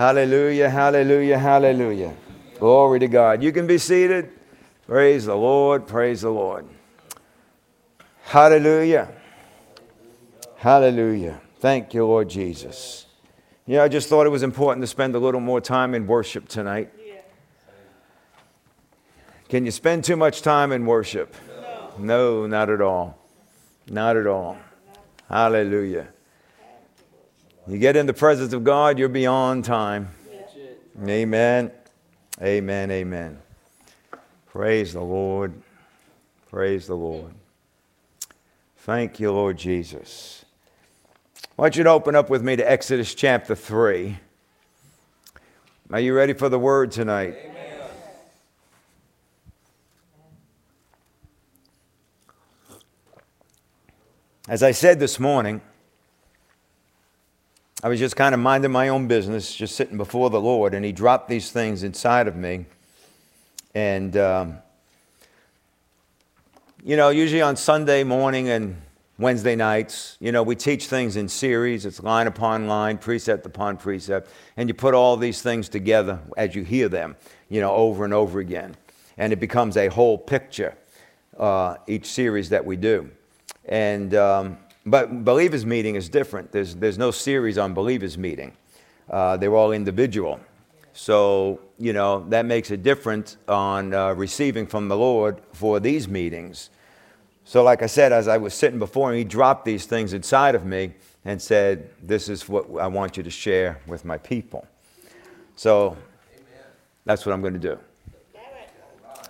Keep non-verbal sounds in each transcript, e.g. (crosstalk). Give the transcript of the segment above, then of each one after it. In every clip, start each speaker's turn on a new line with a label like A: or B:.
A: Hallelujah, hallelujah, hallelujah. Glory to God. You can be seated. Praise the Lord, praise the Lord. Hallelujah. Hallelujah. Thank you, Lord Jesus. Yeah, I just thought it was important to spend a little more time in worship tonight. Can you spend too much time in worship? No, no not at all. Not at all. Hallelujah. You get in the presence of God, you're beyond time. Amen. Amen. Amen. Praise the Lord. Praise the Lord. Thank you, Lord Jesus. I want you to open up with me to Exodus chapter 3. Are you ready for the word tonight? Amen. As I said this morning, I was just kind of minding my own business, just sitting before the Lord, and He dropped these things inside of me. And, um, you know, usually on Sunday morning and Wednesday nights, you know, we teach things in series. It's line upon line, precept upon precept. And you put all these things together as you hear them, you know, over and over again. And it becomes a whole picture, uh, each series that we do. And, um, but believers meeting is different. There's, there's no series on believers meeting. Uh, they're all individual. So, you know, that makes a difference on uh, receiving from the Lord for these meetings. So, like I said, as I was sitting before him, he dropped these things inside of me and said, This is what I want you to share with my people. So, that's what I'm going to do.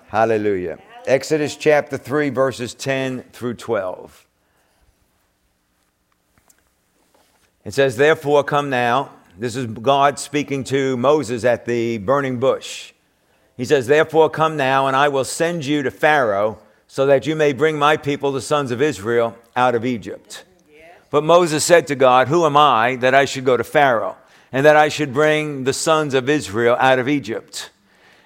A: Hallelujah. Exodus chapter 3, verses 10 through 12. It says, Therefore, come now. This is God speaking to Moses at the burning bush. He says, Therefore, come now, and I will send you to Pharaoh, so that you may bring my people, the sons of Israel, out of Egypt. But Moses said to God, Who am I that I should go to Pharaoh, and that I should bring the sons of Israel out of Egypt?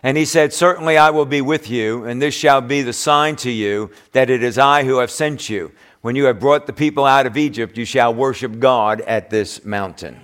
A: And he said, Certainly I will be with you, and this shall be the sign to you that it is I who have sent you. When you have brought the people out of Egypt, you shall worship God at this mountain.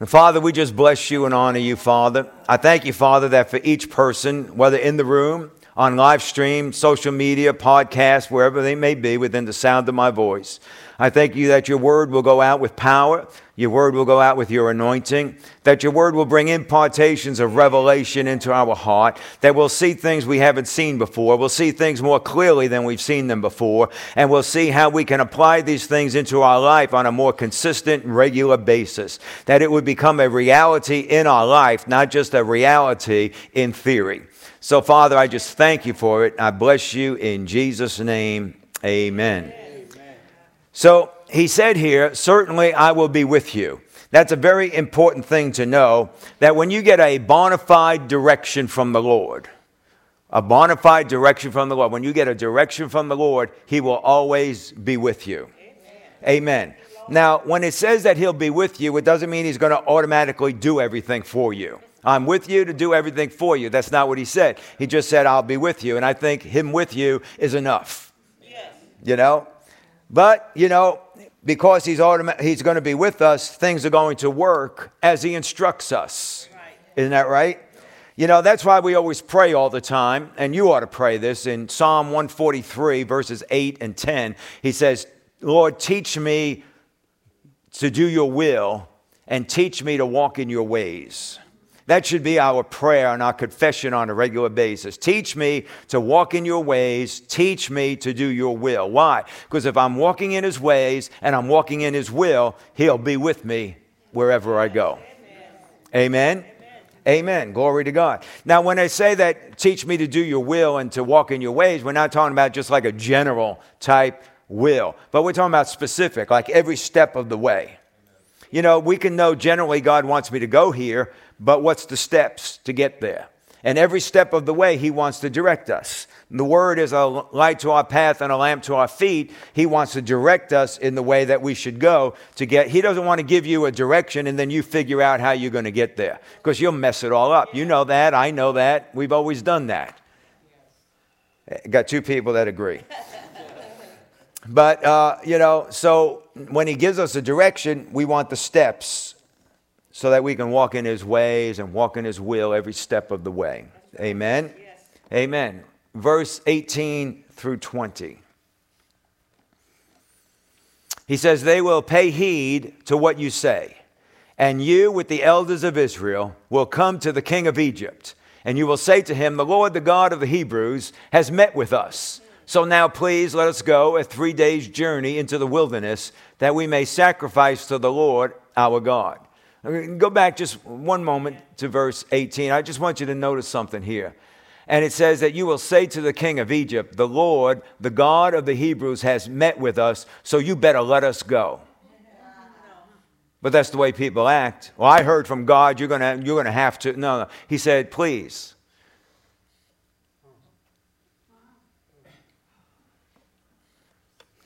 A: And Father, we just bless you and honor you, Father. I thank you, Father, that for each person, whether in the room, on live stream, social media, podcast, wherever they may be within the sound of my voice, I thank you that your word will go out with power, your word will go out with your anointing, that your word will bring impartations of revelation into our heart, that we'll see things we haven't seen before, we'll see things more clearly than we've seen them before, and we'll see how we can apply these things into our life on a more consistent, regular basis, that it would become a reality in our life, not just a reality in theory. So, Father, I just thank you for it. I bless you in Jesus' name. Amen. So he said here, Certainly I will be with you. That's a very important thing to know that when you get a bona fide direction from the Lord, a bona fide direction from the Lord, when you get a direction from the Lord, He will always be with you. Amen. Amen. Now, when it says that He'll be with you, it doesn't mean He's going to automatically do everything for you. I'm with you to do everything for you. That's not what He said. He just said, I'll be with you. And I think Him with you is enough. Yes. You know? But, you know, because he's, automa- he's going to be with us, things are going to work as he instructs us. Right. Isn't that right? You know, that's why we always pray all the time, and you ought to pray this. In Psalm 143, verses 8 and 10, he says, Lord, teach me to do your will and teach me to walk in your ways. That should be our prayer and our confession on a regular basis. Teach me to walk in your ways. Teach me to do your will. Why? Because if I'm walking in his ways and I'm walking in his will, he'll be with me wherever I go. Amen. Amen. Glory to God. Now, when I say that, teach me to do your will and to walk in your ways, we're not talking about just like a general type will, but we're talking about specific, like every step of the way. You know, we can know generally God wants me to go here, but what's the steps to get there? And every step of the way, He wants to direct us. The Word is a light to our path and a lamp to our feet. He wants to direct us in the way that we should go to get. He doesn't want to give you a direction and then you figure out how you're going to get there because you'll mess it all up. You know that. I know that. We've always done that. Got two people that agree. (laughs) but, uh, you know, so when He gives us a direction, we want the steps so that we can walk in his ways and walk in his will every step of the way. Amen. Yes. Amen. Verse 18 through 20. He says, They will pay heed to what you say, and you, with the elders of Israel, will come to the king of Egypt, and you will say to him, The Lord, the God of the Hebrews, has met with us. So now, please, let us go a three days' journey into the wilderness, that we may sacrifice to the Lord our God. Go back just one moment to verse 18. I just want you to notice something here. And it says that you will say to the king of Egypt, The Lord, the God of the Hebrews, has met with us, so you better let us go. But that's the way people act. Well, I heard from God, you're going to you're gonna have to. No, no. He said, Please.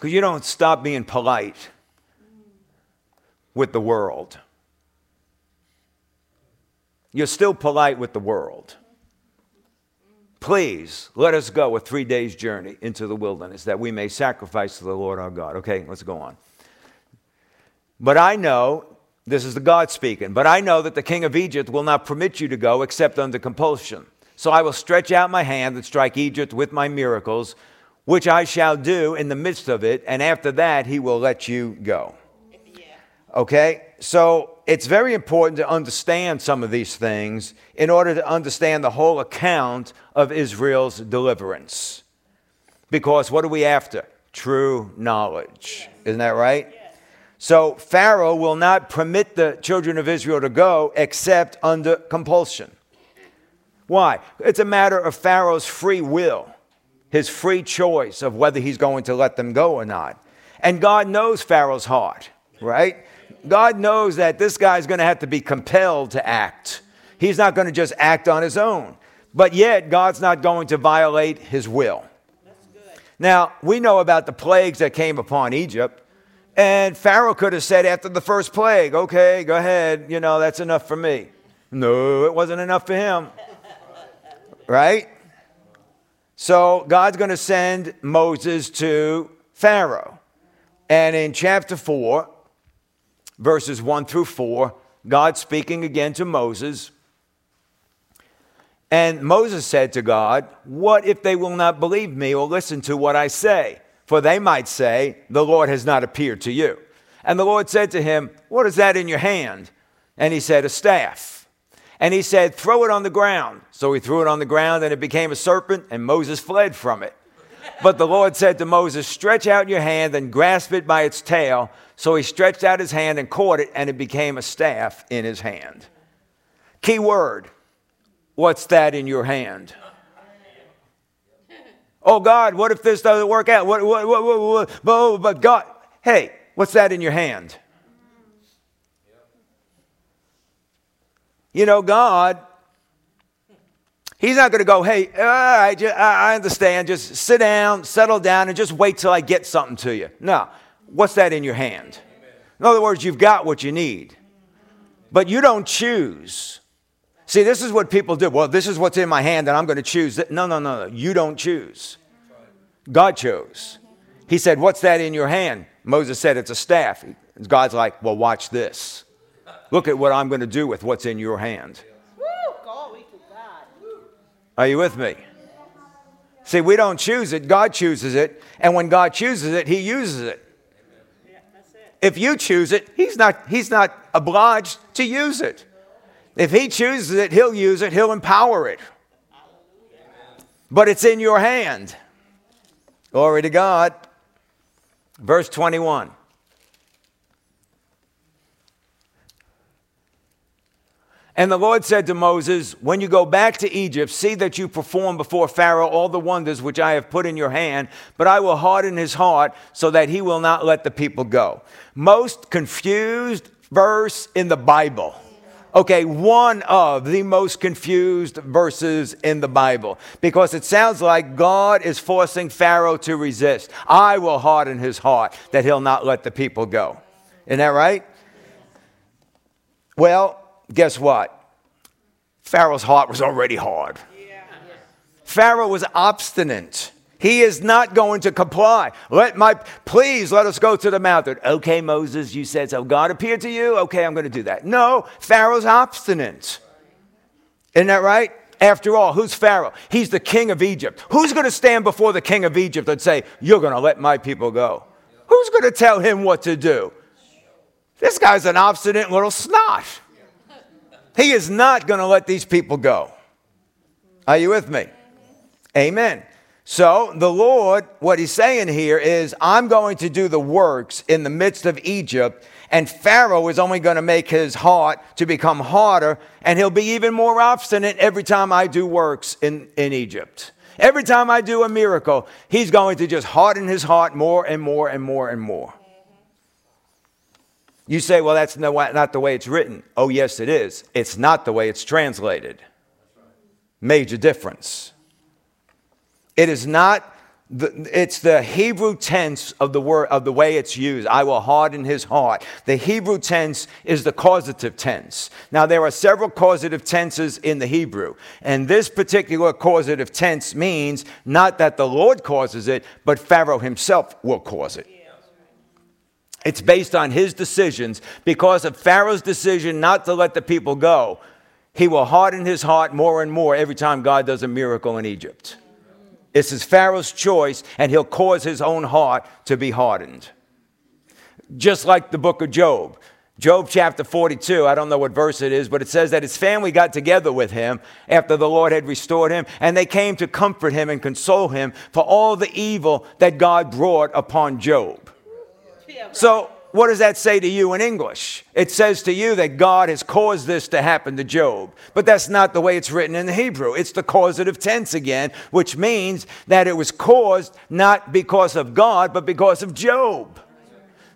A: Because you don't stop being polite with the world. You're still polite with the world. Please let us go a three days journey into the wilderness that we may sacrifice to the Lord our God. Okay, let's go on. But I know, this is the God speaking, but I know that the king of Egypt will not permit you to go except under compulsion. So I will stretch out my hand and strike Egypt with my miracles, which I shall do in the midst of it, and after that he will let you go. Okay? So it's very important to understand some of these things in order to understand the whole account of Israel's deliverance. Because what are we after? True knowledge. Isn't that right? So Pharaoh will not permit the children of Israel to go except under compulsion. Why? It's a matter of Pharaoh's free will, his free choice of whether he's going to let them go or not. And God knows Pharaoh's heart, right? God knows that this guy's going to have to be compelled to act. He's not going to just act on his own. But yet, God's not going to violate his will. Now, we know about the plagues that came upon Egypt. And Pharaoh could have said after the first plague, okay, go ahead, you know, that's enough for me. No, it wasn't enough for him. Right? So God's going to send Moses to Pharaoh. And in chapter 4, verses 1 through 4, God speaking again to Moses. And Moses said to God, What if they will not believe me or listen to what I say? For they might say, The Lord has not appeared to you. And the Lord said to him, What is that in your hand? And he said, A staff. And he said, Throw it on the ground. So he threw it on the ground, and it became a serpent, and Moses fled from it. But the Lord said to Moses, Stretch out your hand and grasp it by its tail. So he stretched out his hand and caught it, and it became a staff in his hand. Key word What's that in your hand? Oh God, what if this doesn't work out? What, what, what, what, what, but, oh, but God, hey, what's that in your hand? You know, God He's not going to go, hey, all right, I understand. Just sit down, settle down, and just wait till I get something to you. No. What's that in your hand? In other words, you've got what you need, but you don't choose. See, this is what people do. Well, this is what's in my hand, and I'm going to choose. No, no, no, no. You don't choose. God chose. He said, What's that in your hand? Moses said, It's a staff. God's like, Well, watch this. Look at what I'm going to do with what's in your hand. Are you with me? See, we don't choose it, God chooses it. And when God chooses it, He uses it. If you choose it, He's not, he's not obliged to use it. If He chooses it, He'll use it, He'll empower it. But it's in your hand. Glory to God. Verse 21. And the Lord said to Moses, When you go back to Egypt, see that you perform before Pharaoh all the wonders which I have put in your hand, but I will harden his heart so that he will not let the people go. Most confused verse in the Bible. Okay, one of the most confused verses in the Bible because it sounds like God is forcing Pharaoh to resist. I will harden his heart that he'll not let the people go. Isn't that right? Well, guess what? Pharaoh's heart was already hard. Pharaoh was obstinate. He is not going to comply. Let my please let us go to the mountain. Okay, Moses, you said so. God appeared to you. Okay, I'm going to do that. No, Pharaoh's obstinate. Isn't that right? After all, who's Pharaoh? He's the king of Egypt. Who's going to stand before the king of Egypt and say, You're going to let my people go? Who's going to tell him what to do? This guy's an obstinate little snot. He is not going to let these people go. Are you with me? Amen. So, the Lord, what he's saying here is, I'm going to do the works in the midst of Egypt, and Pharaoh is only going to make his heart to become harder, and he'll be even more obstinate every time I do works in, in Egypt. Every time I do a miracle, he's going to just harden his heart more and more and more and more. You say, well, that's not the way it's written. Oh, yes, it is. It's not the way it's translated. Major difference. It is not the, it's the Hebrew tense of the word of the way it's used. I will harden his heart. The Hebrew tense is the causative tense. Now there are several causative tenses in the Hebrew, and this particular causative tense means not that the Lord causes it, but Pharaoh himself will cause it. It's based on his decisions. Because of Pharaoh's decision not to let the people go, he will harden his heart more and more every time God does a miracle in Egypt. This is Pharaoh's choice, and he'll cause his own heart to be hardened. Just like the book of Job. Job chapter 42, I don't know what verse it is, but it says that his family got together with him after the Lord had restored him, and they came to comfort him and console him for all the evil that God brought upon Job. So, what does that say to you in English? It says to you that God has caused this to happen to Job. But that's not the way it's written in the Hebrew. It's the causative tense again, which means that it was caused not because of God, but because of Job.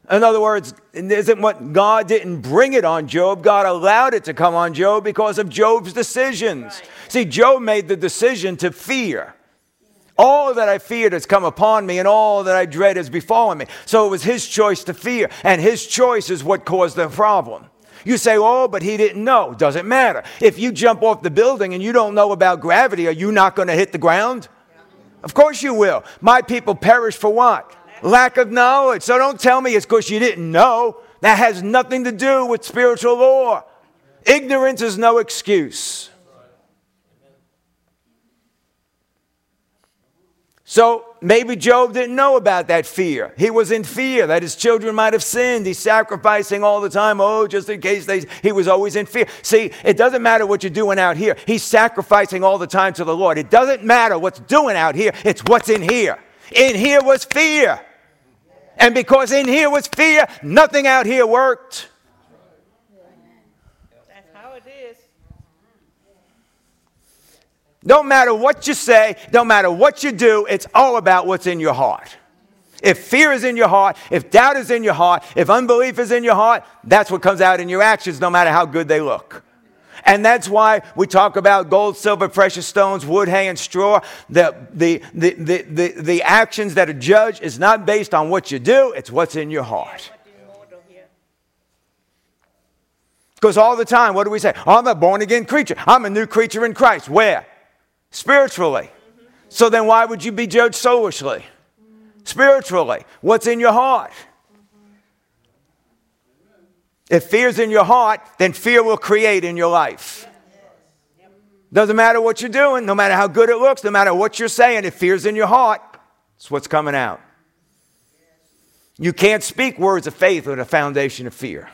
A: In other words, isn't what God didn't bring it on Job, God allowed it to come on Job because of Job's decisions. See, Job made the decision to fear. All that I feared has come upon me, and all that I dread has befallen me. So it was his choice to fear, and his choice is what caused the problem. You say, oh, but he didn't know. Doesn't matter. If you jump off the building and you don't know about gravity, are you not going to hit the ground? Of course you will. My people perish for what? Lack of knowledge. So don't tell me it's because you didn't know. That has nothing to do with spiritual law. Ignorance is no excuse. So maybe Job didn't know about that fear. He was in fear that his children might have sinned. He's sacrificing all the time. Oh, just in case they, he was always in fear. See, it doesn't matter what you're doing out here. He's sacrificing all the time to the Lord. It doesn't matter what's doing out here. It's what's in here. In here was fear. And because in here was fear, nothing out here worked. Don't matter what you say, don't matter what you do, it's all about what's in your heart. If fear is in your heart, if doubt is in your heart, if unbelief is in your heart, that's what comes out in your actions, no matter how good they look. And that's why we talk about gold, silver, precious stones, wood, hay, and straw. The, the, the, the, the, the actions that are judged is not based on what you do, it's what's in your heart. Because all the time, what do we say? I'm a born again creature. I'm a new creature in Christ. Where? Spiritually. So then why would you be judged soulishly? Spiritually. What's in your heart? If fear's in your heart, then fear will create in your life. Doesn't matter what you're doing, no matter how good it looks, no matter what you're saying, if fear's in your heart, it's what's coming out. You can't speak words of faith with a foundation of fear.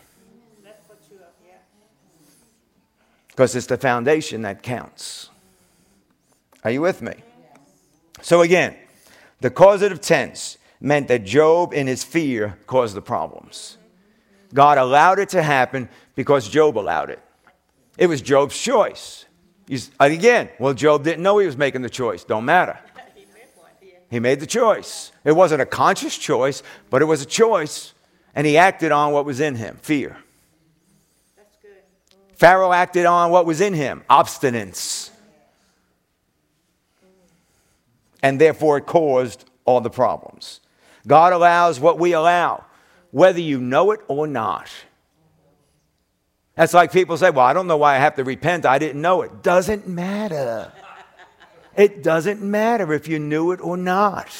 A: Because it's the foundation that counts. Are you with me? So again, the causative tense meant that Job in his fear caused the problems. God allowed it to happen because Job allowed it. It was Job's choice. He's, again, well, Job didn't know he was making the choice. Don't matter. He made the choice. It wasn't a conscious choice, but it was a choice, and he acted on what was in him fear. Pharaoh acted on what was in him obstinance and therefore it caused all the problems. God allows what we allow, whether you know it or not. That's like people say, Well, I don't know why I have to repent. I didn't know it. Doesn't matter. It doesn't matter if you knew it or not.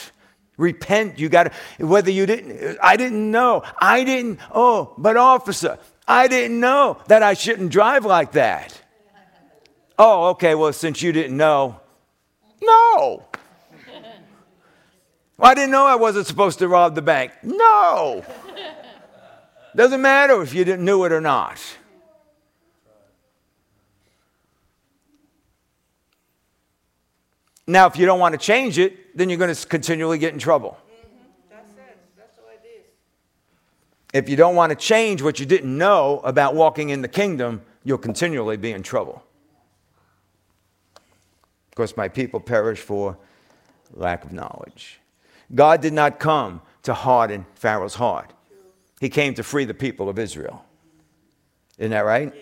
A: Repent. You got to, whether you didn't, I didn't know. I didn't, oh, but officer, I didn't know that I shouldn't drive like that. Oh, okay, well, since you didn't know, no. Well, I didn't know I wasn't supposed to rob the bank. No. (laughs) Doesn't matter if you didn't knew it or not. Now, if you don't want to change it, then you're going to continually get in trouble. If you don't want to change what you didn't know about walking in the kingdom, you'll continually be in trouble. Of course, my people perish for lack of knowledge. God did not come to harden Pharaoh's heart, He came to free the people of Israel. Isn't that right?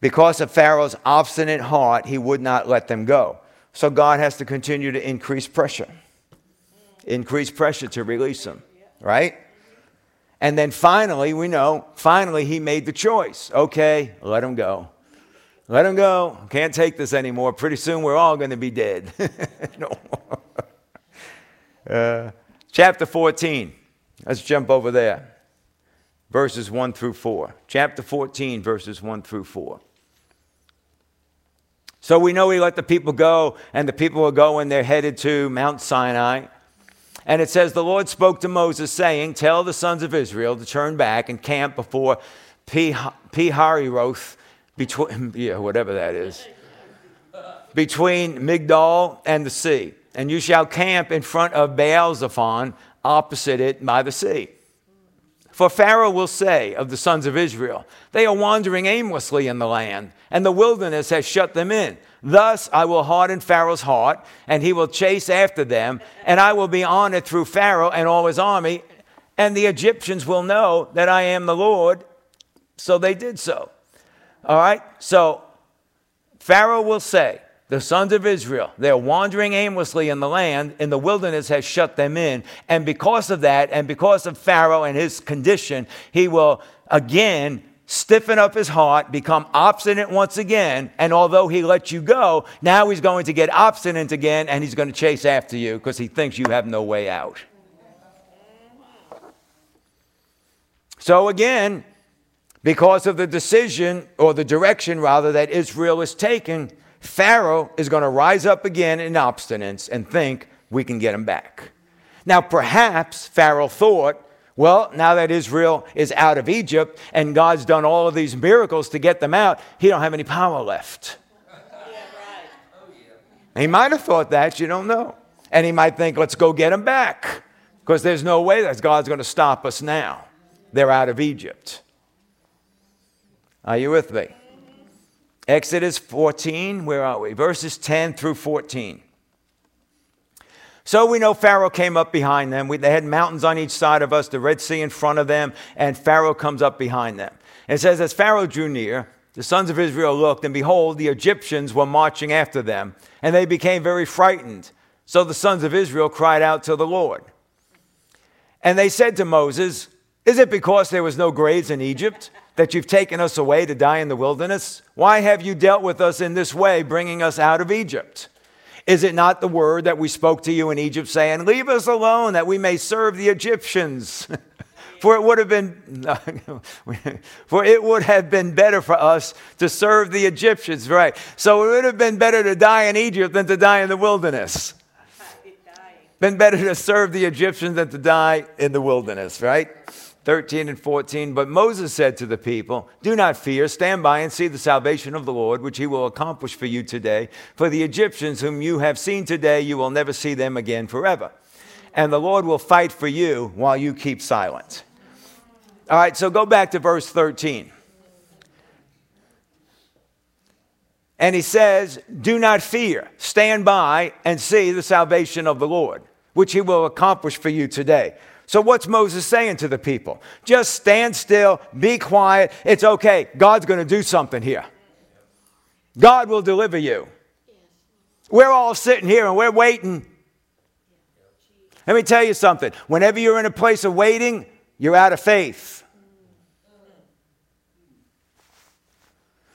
A: Because of Pharaoh's obstinate heart, he would not let them go. So God has to continue to increase pressure. Increase pressure to release them, right? And then finally, we know, finally, he made the choice. Okay, let him go. Let him go. Can't take this anymore. Pretty soon we're all going to be dead. (laughs) no. Uh, chapter 14. Let's jump over there. Verses 1 through 4. Chapter 14, verses 1 through 4. So we know he let the people go, and the people are going, they're headed to Mount Sinai. And it says, The Lord spoke to Moses, saying, Tell the sons of Israel to turn back and camp before Pihahiroth, between, (laughs) yeah, whatever that is, between Migdol and the sea. And you shall camp in front of Baal Zephon, opposite it by the sea. For Pharaoh will say of the sons of Israel, They are wandering aimlessly in the land, and the wilderness has shut them in. Thus I will harden Pharaoh's heart, and he will chase after them, and I will be honored through Pharaoh and all his army, and the Egyptians will know that I am the Lord. So they did so. All right? So Pharaoh will say, the sons of Israel, they're wandering aimlessly in the land, and the wilderness has shut them in. And because of that, and because of Pharaoh and his condition, he will again stiffen up his heart, become obstinate once again. And although he let you go, now he's going to get obstinate again and he's going to chase after you because he thinks you have no way out. So again, because of the decision or the direction rather that Israel is taking, Pharaoh is going to rise up again in obstinance and think we can get him back. Now, perhaps Pharaoh thought, well, now that Israel is out of Egypt and God's done all of these miracles to get them out, he don't have any power left. He might have thought that, you don't know. And he might think, let's go get them back. Because there's no way that God's going to stop us now. They're out of Egypt. Are you with me? Exodus 14, where are we? Verses 10 through 14. So we know Pharaoh came up behind them. We, they had mountains on each side of us, the Red Sea in front of them, and Pharaoh comes up behind them. It says, As Pharaoh drew near, the sons of Israel looked, and behold, the Egyptians were marching after them, and they became very frightened. So the sons of Israel cried out to the Lord. And they said to Moses, Is it because there was no graves in Egypt? That you've taken us away to die in the wilderness? Why have you dealt with us in this way, bringing us out of Egypt? Is it not the word that we spoke to you in Egypt, saying, Leave us alone that we may serve the Egyptians? (laughs) for it would have been (laughs) for it would have been better for us to serve the Egyptians, right? So it would have been better to die in Egypt than to die in the wilderness. Been better to serve the Egyptians than to die in the wilderness, right? 13 and 14. But Moses said to the people, Do not fear, stand by and see the salvation of the Lord, which he will accomplish for you today. For the Egyptians whom you have seen today, you will never see them again forever. And the Lord will fight for you while you keep silent. All right, so go back to verse 13. And he says, Do not fear, stand by and see the salvation of the Lord, which he will accomplish for you today. So, what's Moses saying to the people? Just stand still, be quiet. It's okay. God's going to do something here. God will deliver you. We're all sitting here and we're waiting. Let me tell you something. Whenever you're in a place of waiting, you're out of faith.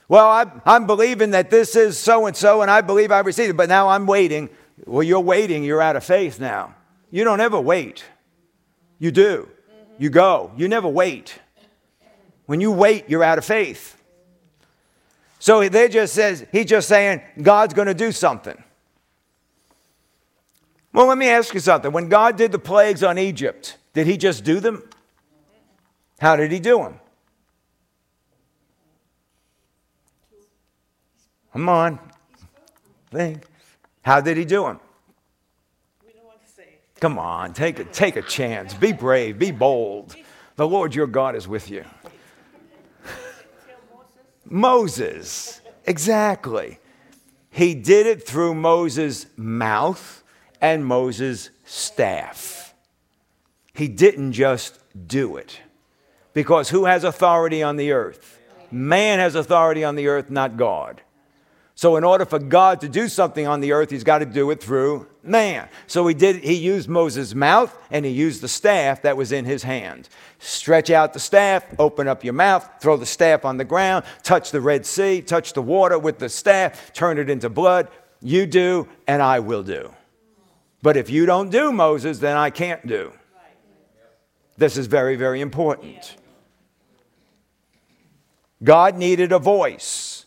A: Well, I'm, I'm believing that this is so and so, and I believe I received it, but now I'm waiting. Well, you're waiting, you're out of faith now. You don't ever wait. You do. You go. You never wait. When you wait, you're out of faith. So they just says, he's just saying, God's going to do something. Well, let me ask you something. When God did the plagues on Egypt, did he just do them? How did he do them? Come on. Think. How did he do them? Come on, take a, take a chance. Be brave, be bold. The Lord your God is with you. Moses, exactly. He did it through Moses' mouth and Moses' staff. He didn't just do it. Because who has authority on the earth? Man has authority on the earth, not God. So in order for God to do something on the earth, he's got to do it through man. So he did he used Moses' mouth and he used the staff that was in his hand. Stretch out the staff, open up your mouth, throw the staff on the ground, touch the Red Sea, touch the water with the staff, turn it into blood. You do and I will do. But if you don't do Moses, then I can't do. This is very very important. God needed a voice.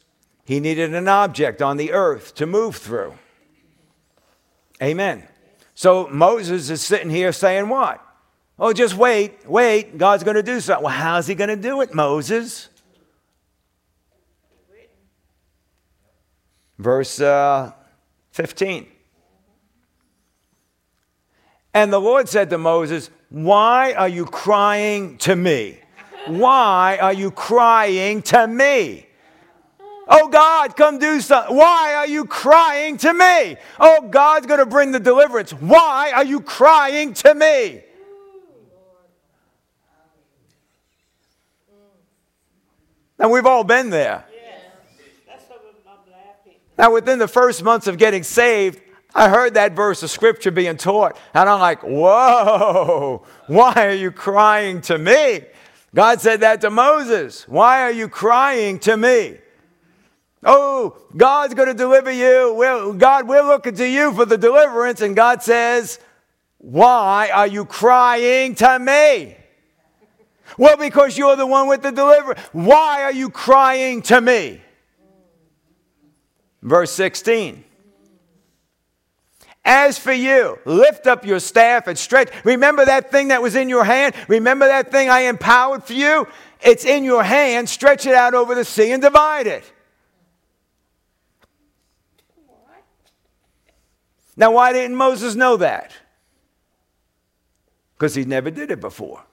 A: He needed an object on the earth to move through. Amen. So Moses is sitting here saying, What? Oh, just wait, wait. God's going to do something. Well, how's he going to do it, Moses? Verse uh, 15. And the Lord said to Moses, Why are you crying to me? Why are you crying to me? Oh God, come do something. Why are you crying to me? Oh, God's going to bring the deliverance. Why are you crying to me? And we've all been there. Now, within the first months of getting saved, I heard that verse of scripture being taught, and I'm like, whoa, why are you crying to me? God said that to Moses. Why are you crying to me? Oh, God's going to deliver you. We're, God, we're looking to you for the deliverance. And God says, Why are you crying to me? Well, because you're the one with the deliverance. Why are you crying to me? Verse 16. As for you, lift up your staff and stretch. Remember that thing that was in your hand? Remember that thing I empowered for you? It's in your hand. Stretch it out over the sea and divide it. Now, why didn't Moses know that? Because he never did it before.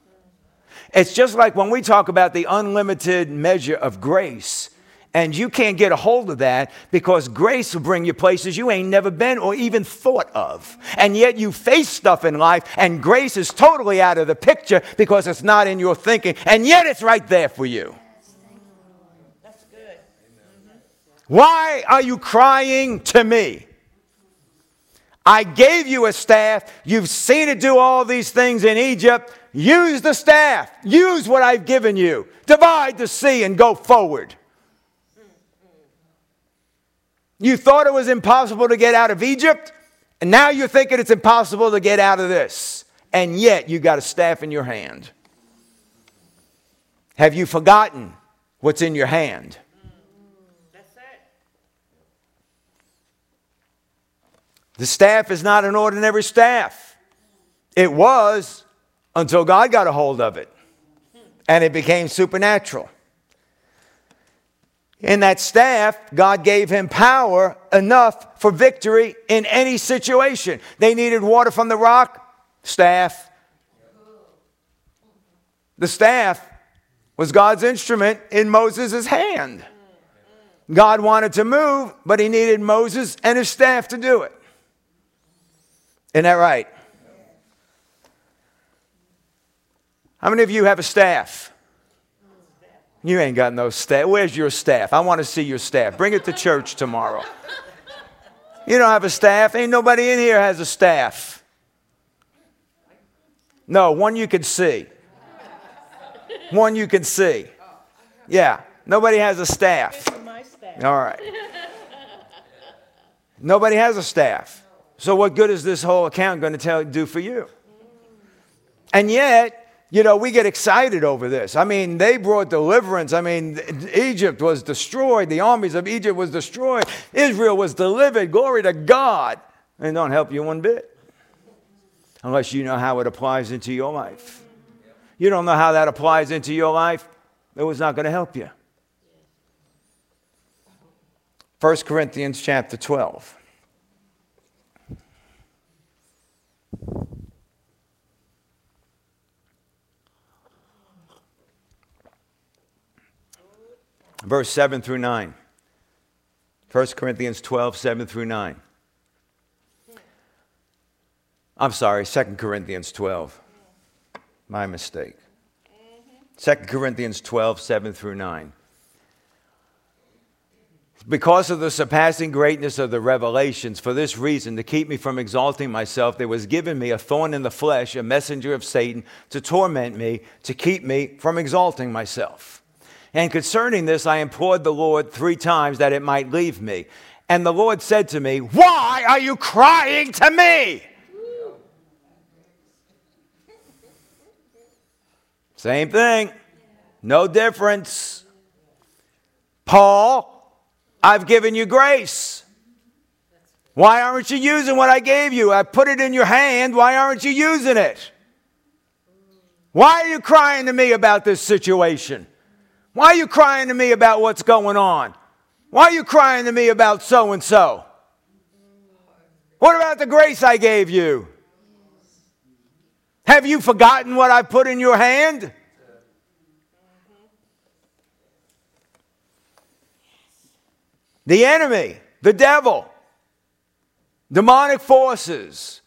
A: It's just like when we talk about the unlimited measure of grace, and you can't get a hold of that because grace will bring you places you ain't never been or even thought of. And yet you face stuff in life, and grace is totally out of the picture because it's not in your thinking, and yet it's right there for you. That's good. Why are you crying to me? I gave you a staff. You've seen it do all these things in Egypt. Use the staff. Use what I've given you. Divide the sea and go forward. You thought it was impossible to get out of Egypt, and now you're thinking it's impossible to get out of this. And yet you got a staff in your hand. Have you forgotten what's in your hand? The staff is not an ordinary staff. It was until God got a hold of it and it became supernatural. In that staff, God gave him power enough for victory in any situation. They needed water from the rock, staff. The staff was God's instrument in Moses' hand. God wanted to move, but he needed Moses and his staff to do it. Isn't that right? How many of you have a staff? You ain't got no staff. Where's your staff? I want to see your staff. Bring it to church tomorrow. You don't have a staff. Ain't nobody in here has a staff. No, one you can see. One you can see. Yeah, nobody has a staff. All right. Nobody has a staff. So what good is this whole account going to tell do for you? And yet, you know, we get excited over this. I mean, they brought deliverance. I mean, Egypt was destroyed. The armies of Egypt was destroyed. Israel was delivered. Glory to God. And don't help you one bit. Unless you know how it applies into your life. You don't know how that applies into your life, it was not going to help you. 1 Corinthians chapter 12. Verse 7 through 9. 1 Corinthians 12, 7 through 9. I'm sorry, 2 Corinthians 12. My mistake. 2 Corinthians 12, 7 through 9. Because of the surpassing greatness of the revelations, for this reason, to keep me from exalting myself, there was given me a thorn in the flesh, a messenger of Satan, to torment me, to keep me from exalting myself. And concerning this, I implored the Lord three times that it might leave me. And the Lord said to me, Why are you crying to me? Same thing, no difference. Paul, I've given you grace. Why aren't you using what I gave you? I put it in your hand. Why aren't you using it? Why are you crying to me about this situation? Why are you crying to me about what's going on? Why are you crying to me about so and so? What about the grace I gave you? Have you forgotten what I put in your hand? The enemy, the devil, demonic forces,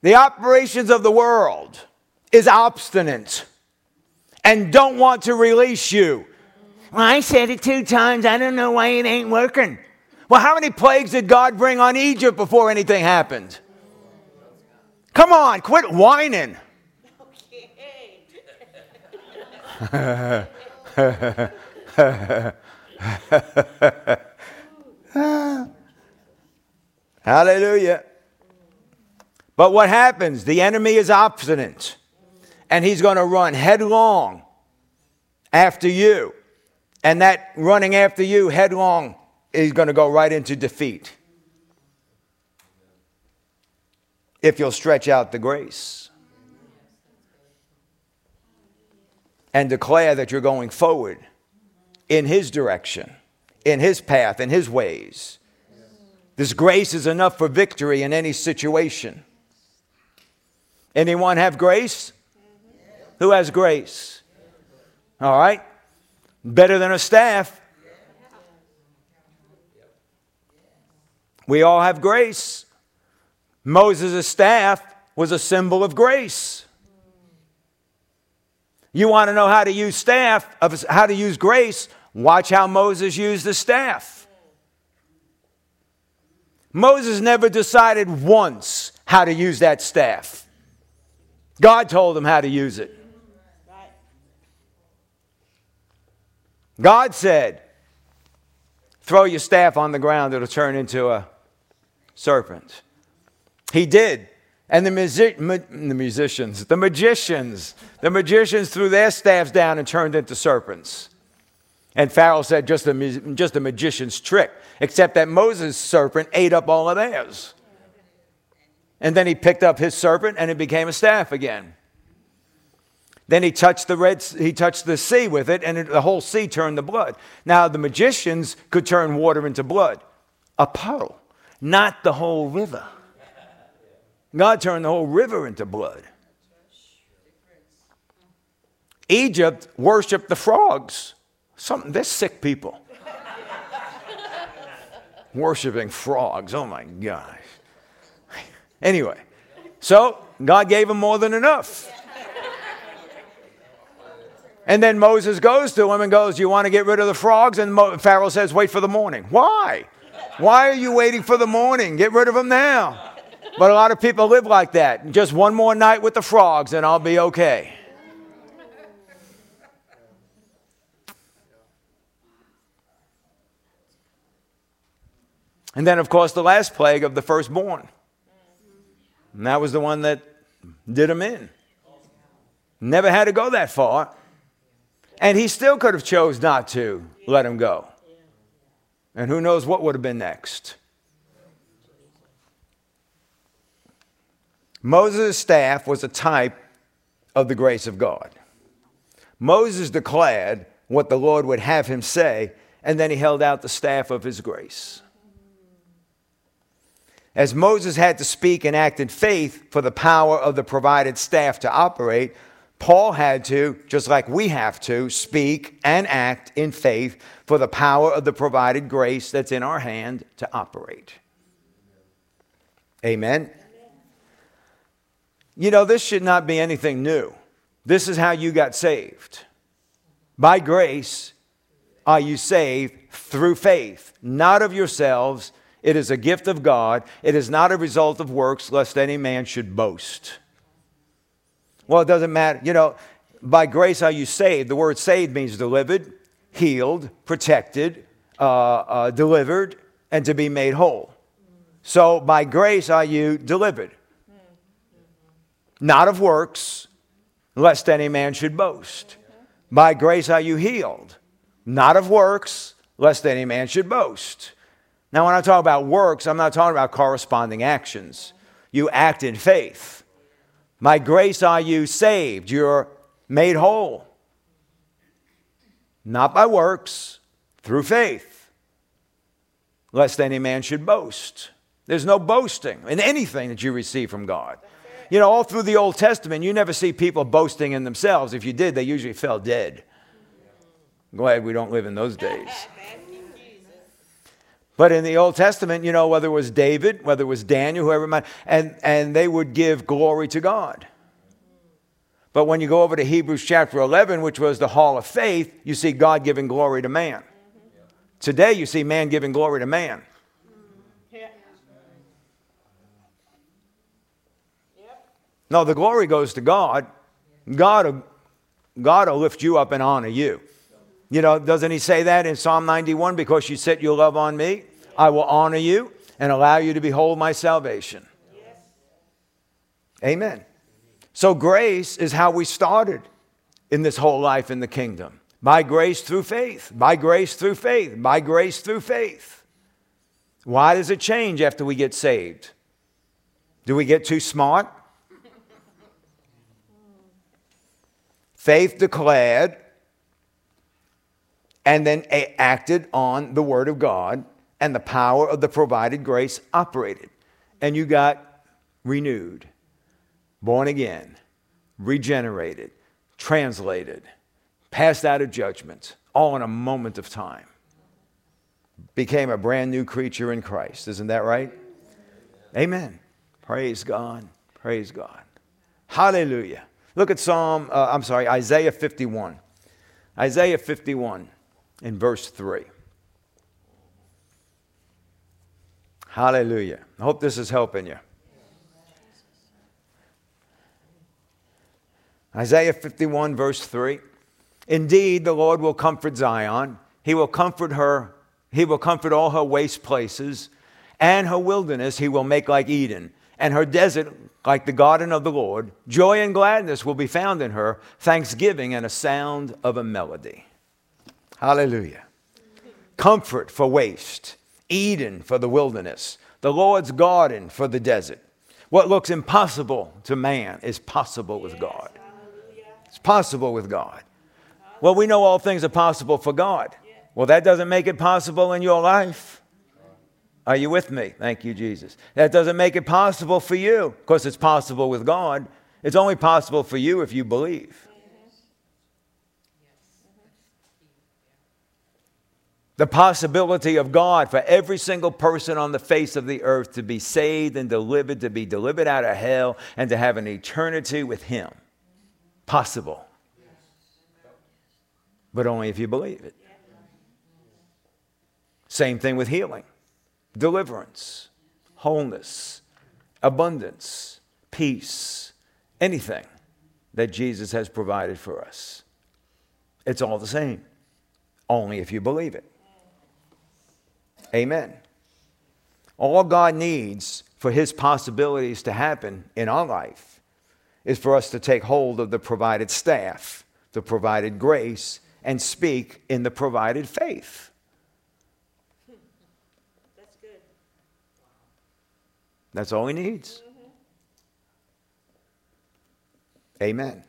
A: the operations of the world is obstinate and don't want to release you. Well, I said it two times. I don't know why it ain't working. Well, how many plagues did God bring on Egypt before anything happened? Come on, quit whining. (laughs) (laughs) Hallelujah. But what happens? The enemy is obstinate and he's going to run headlong after you. And that running after you headlong is going to go right into defeat. If you'll stretch out the grace and declare that you're going forward in His direction, in His path, in His ways. This grace is enough for victory in any situation. Anyone have grace? Who has grace? All right. Better than a staff. We all have grace. Moses' staff was a symbol of grace. You want to know how to use staff, of how to use grace? Watch how Moses used the staff. Moses never decided once how to use that staff. God told him how to use it. God said, throw your staff on the ground, it'll turn into a serpent. He did. And the, music, ma- the musicians, the magicians, the magicians threw their staffs down and turned into serpents. And Pharaoh said, just a, just a magician's trick, except that Moses' serpent ate up all of theirs. And then he picked up his serpent and it became a staff again. Then he touched the red, he touched the sea with it, and it, the whole sea turned to blood. Now the magicians could turn water into blood, a puddle, not the whole river. God turned the whole river into blood. Egypt worshiped the frogs. Something, they're sick people. Worshipping frogs. Oh my gosh. Anyway, so God gave them more than enough. And then Moses goes to him and goes, You want to get rid of the frogs? And Pharaoh says, Wait for the morning. Why? Why are you waiting for the morning? Get rid of them now. But a lot of people live like that. Just one more night with the frogs and I'll be okay. And then, of course, the last plague of the firstborn. And that was the one that did him in. Never had to go that far. And he still could have chose not to let him go. And who knows what would have been next. Moses' staff was a type of the grace of God. Moses declared what the Lord would have him say, and then he held out the staff of his grace. As Moses had to speak and act in faith for the power of the provided staff to operate, Paul had to, just like we have to, speak and act in faith for the power of the provided grace that's in our hand to operate. Amen. You know, this should not be anything new. This is how you got saved. By grace are you saved through faith, not of yourselves. It is a gift of God. It is not a result of works, lest any man should boast. Well, it doesn't matter. You know, by grace are you saved. The word saved means delivered, healed, protected, uh, uh, delivered, and to be made whole. So by grace are you delivered not of works, lest any man should boast. By grace are you healed, not of works, lest any man should boast. Now, when I talk about works, I'm not talking about corresponding actions. You act in faith. By grace are you saved, you're made whole. Not by works, through faith, lest any man should boast. There's no boasting in anything that you receive from God. You know, all through the Old Testament, you never see people boasting in themselves. If you did, they usually fell dead. Glad we don't live in those days. But in the Old Testament, you know, whether it was David, whether it was Daniel, whoever might, and, and they would give glory to God. But when you go over to Hebrews chapter 11, which was the hall of faith, you see God giving glory to man. Today, you see man giving glory to man. No, the glory goes to God. God, God will lift you up and honor you. You know, doesn't he say that in Psalm 91? Because you set your love on me, I will honor you and allow you to behold my salvation. Yes. Amen. So, grace is how we started in this whole life in the kingdom by grace through faith, by grace through faith, by grace through faith. Why does it change after we get saved? Do we get too smart? Faith declared and then acted on the Word of God, and the power of the provided grace operated. And you got renewed, born again, regenerated, translated, passed out of judgment, all in a moment of time. Became a brand new creature in Christ. Isn't that right? Amen. Praise God. Praise God. Hallelujah. Look at Psalm, uh, I'm sorry, Isaiah 51. Isaiah 51 in verse 3. Hallelujah. I hope this is helping you. Isaiah 51, verse 3. Indeed, the Lord will comfort Zion. He will comfort her. He will comfort all her waste places, and her wilderness he will make like Eden, and her desert like the garden of the Lord. Joy and gladness will be found in her, thanksgiving and a sound of a melody. Hallelujah. Comfort for waste, Eden for the wilderness, the Lord's garden for the desert. What looks impossible to man is possible with God. It's possible with God. Well, we know all things are possible for God. Well, that doesn't make it possible in your life. Are you with me? Thank you, Jesus. That doesn't make it possible for you. Of course, it's possible with God. It's only possible for you if you believe. The possibility of God for every single person on the face of the earth to be saved and delivered, to be delivered out of hell, and to have an eternity with Him. Possible. But only if you believe it. Same thing with healing deliverance, wholeness, abundance, peace, anything that Jesus has provided for us. It's all the same, only if you believe it. Amen. All God needs for his possibilities to happen in our life is for us to take hold of the provided staff, the provided grace, and speak in the provided faith.
B: That's good.
A: That's all he needs. Amen.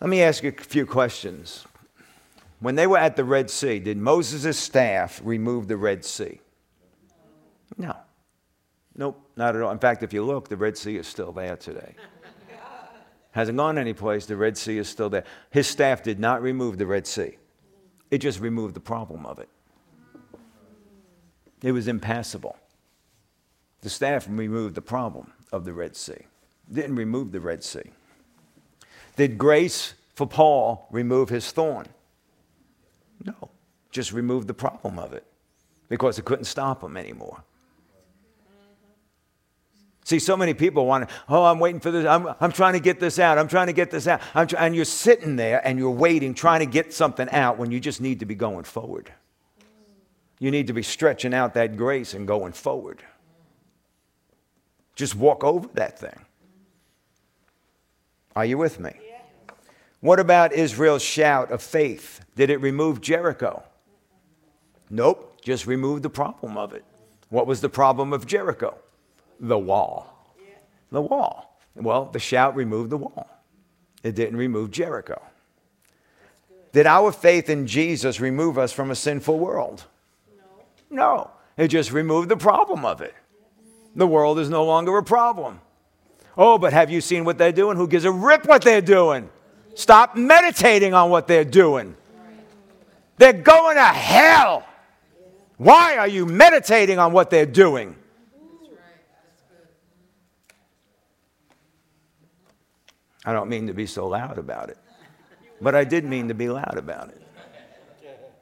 A: Let me ask you a few questions. When they were at the Red Sea, did Moses' staff remove the Red Sea? No. Nope, not at all. In fact, if you look, the Red Sea is still there today. Hasn't gone anyplace. The Red Sea is still there. His staff did not remove the Red Sea, it just removed the problem of it. It was impassable. The staff removed the problem of the Red Sea, didn't remove the Red Sea. Did grace for Paul remove his thorn? No, just remove the problem of it because it couldn't stop him anymore. See, so many people want to, oh, I'm waiting for this. I'm, I'm trying to get this out. I'm trying to get this out. Try, and you're sitting there and you're waiting, trying to get something out when you just need to be going forward. You need to be stretching out that grace and going forward. Just walk over that thing. Are you with me? What about Israel's shout of faith? Did it remove Jericho? Nope, just removed the problem of it. What was the problem of Jericho? the wall. The wall. Well, the shout removed the wall, it didn't remove Jericho. Did our faith in Jesus remove us from a sinful world? No. No. It just removed the problem of it. The world is no longer a problem. Oh, but have you seen what they're doing? Who gives a rip what they're doing? Stop meditating on what they're doing. They're going to hell. Why are you meditating on what they're doing? I don't mean to be so loud about it, but I did mean to be loud about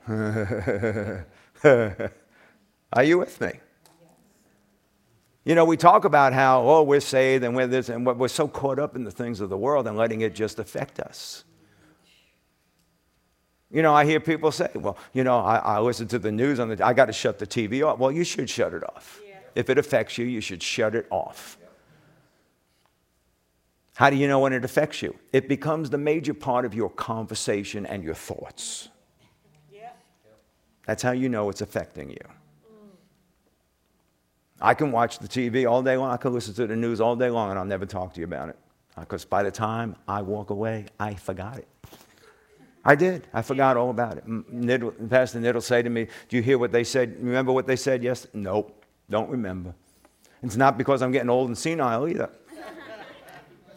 A: it. (laughs) Are you with me? You know, we talk about how, oh, we're saved and we're this, and we're so caught up in the things of the world and letting it just affect us. You know, I hear people say, well, you know, I, I listen to the news on the, I got to shut the TV off. Well, you should shut it off. Yeah. If it affects you, you should shut it off. How do you know when it affects you? It becomes the major part of your conversation and your thoughts. Yeah. That's how you know it's affecting you. I can watch the TV all day long. I can listen to the news all day long, and I'll never talk to you about it. Uh, because by the time I walk away, I forgot it. I did. I forgot all about it. Pastor Niddle say to me, Do you hear what they said? Remember what they said Yes. Nope, don't remember. It's not because I'm getting old and senile either.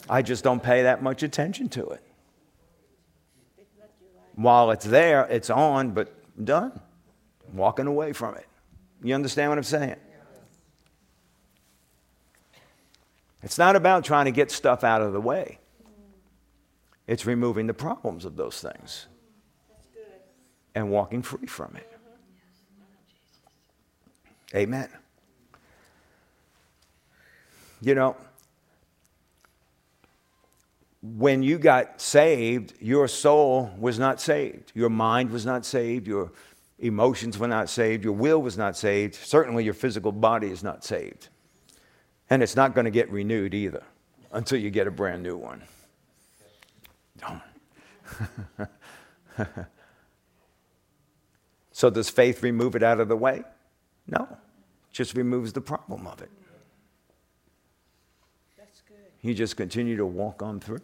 A: I just don't pay that much attention to it. While it's there, it's on, but done. Walking away from it. You understand what I'm saying? It's not about trying to get stuff out of the way. It's removing the problems of those things and walking free from it. Amen. You know, when you got saved, your soul was not saved. Your mind was not saved. Your emotions were not saved. Your will was not saved. Certainly, your physical body is not saved. And it's not going to get renewed either until you get a brand new one. (laughs) so, does faith remove it out of the way? No, it just removes the problem of it. That's good. You just continue to walk on through.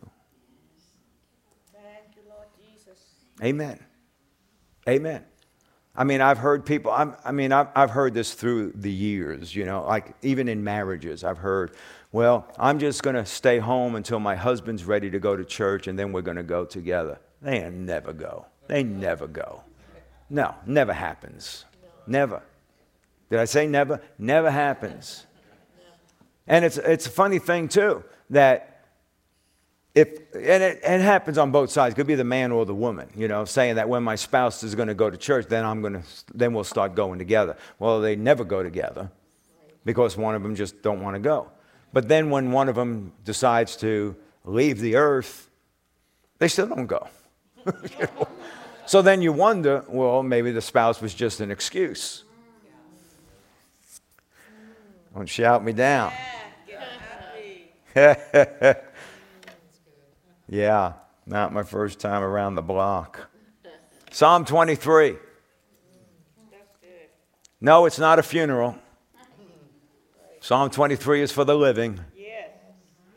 B: Thank you, Lord Jesus.
A: Amen. Amen. I mean, I've heard people, I'm, i mean, I've, I've heard this through the years, you know, like even in marriages, I've heard, well, I'm just going to stay home until my husband's ready to go to church and then we're going to go together. They never go. They never go. No, never happens. Never. Did I say never? Never happens. And it's, it's a funny thing, too that if, and it, it, happens on both sides. It could be the man or the woman, you know, saying that when my spouse is going to go to church, then I'm going to, then we'll start going together. Well, they never go together because one of them just don't want to go. But then when one of them decides to leave the earth, they still don't go. (laughs) you know? So then you wonder, well, maybe the spouse was just an excuse. Don't shout me down. (laughs) yeah, not my first time around the block. Psalm 23. No, it's not a funeral. Psalm 23 is for the living.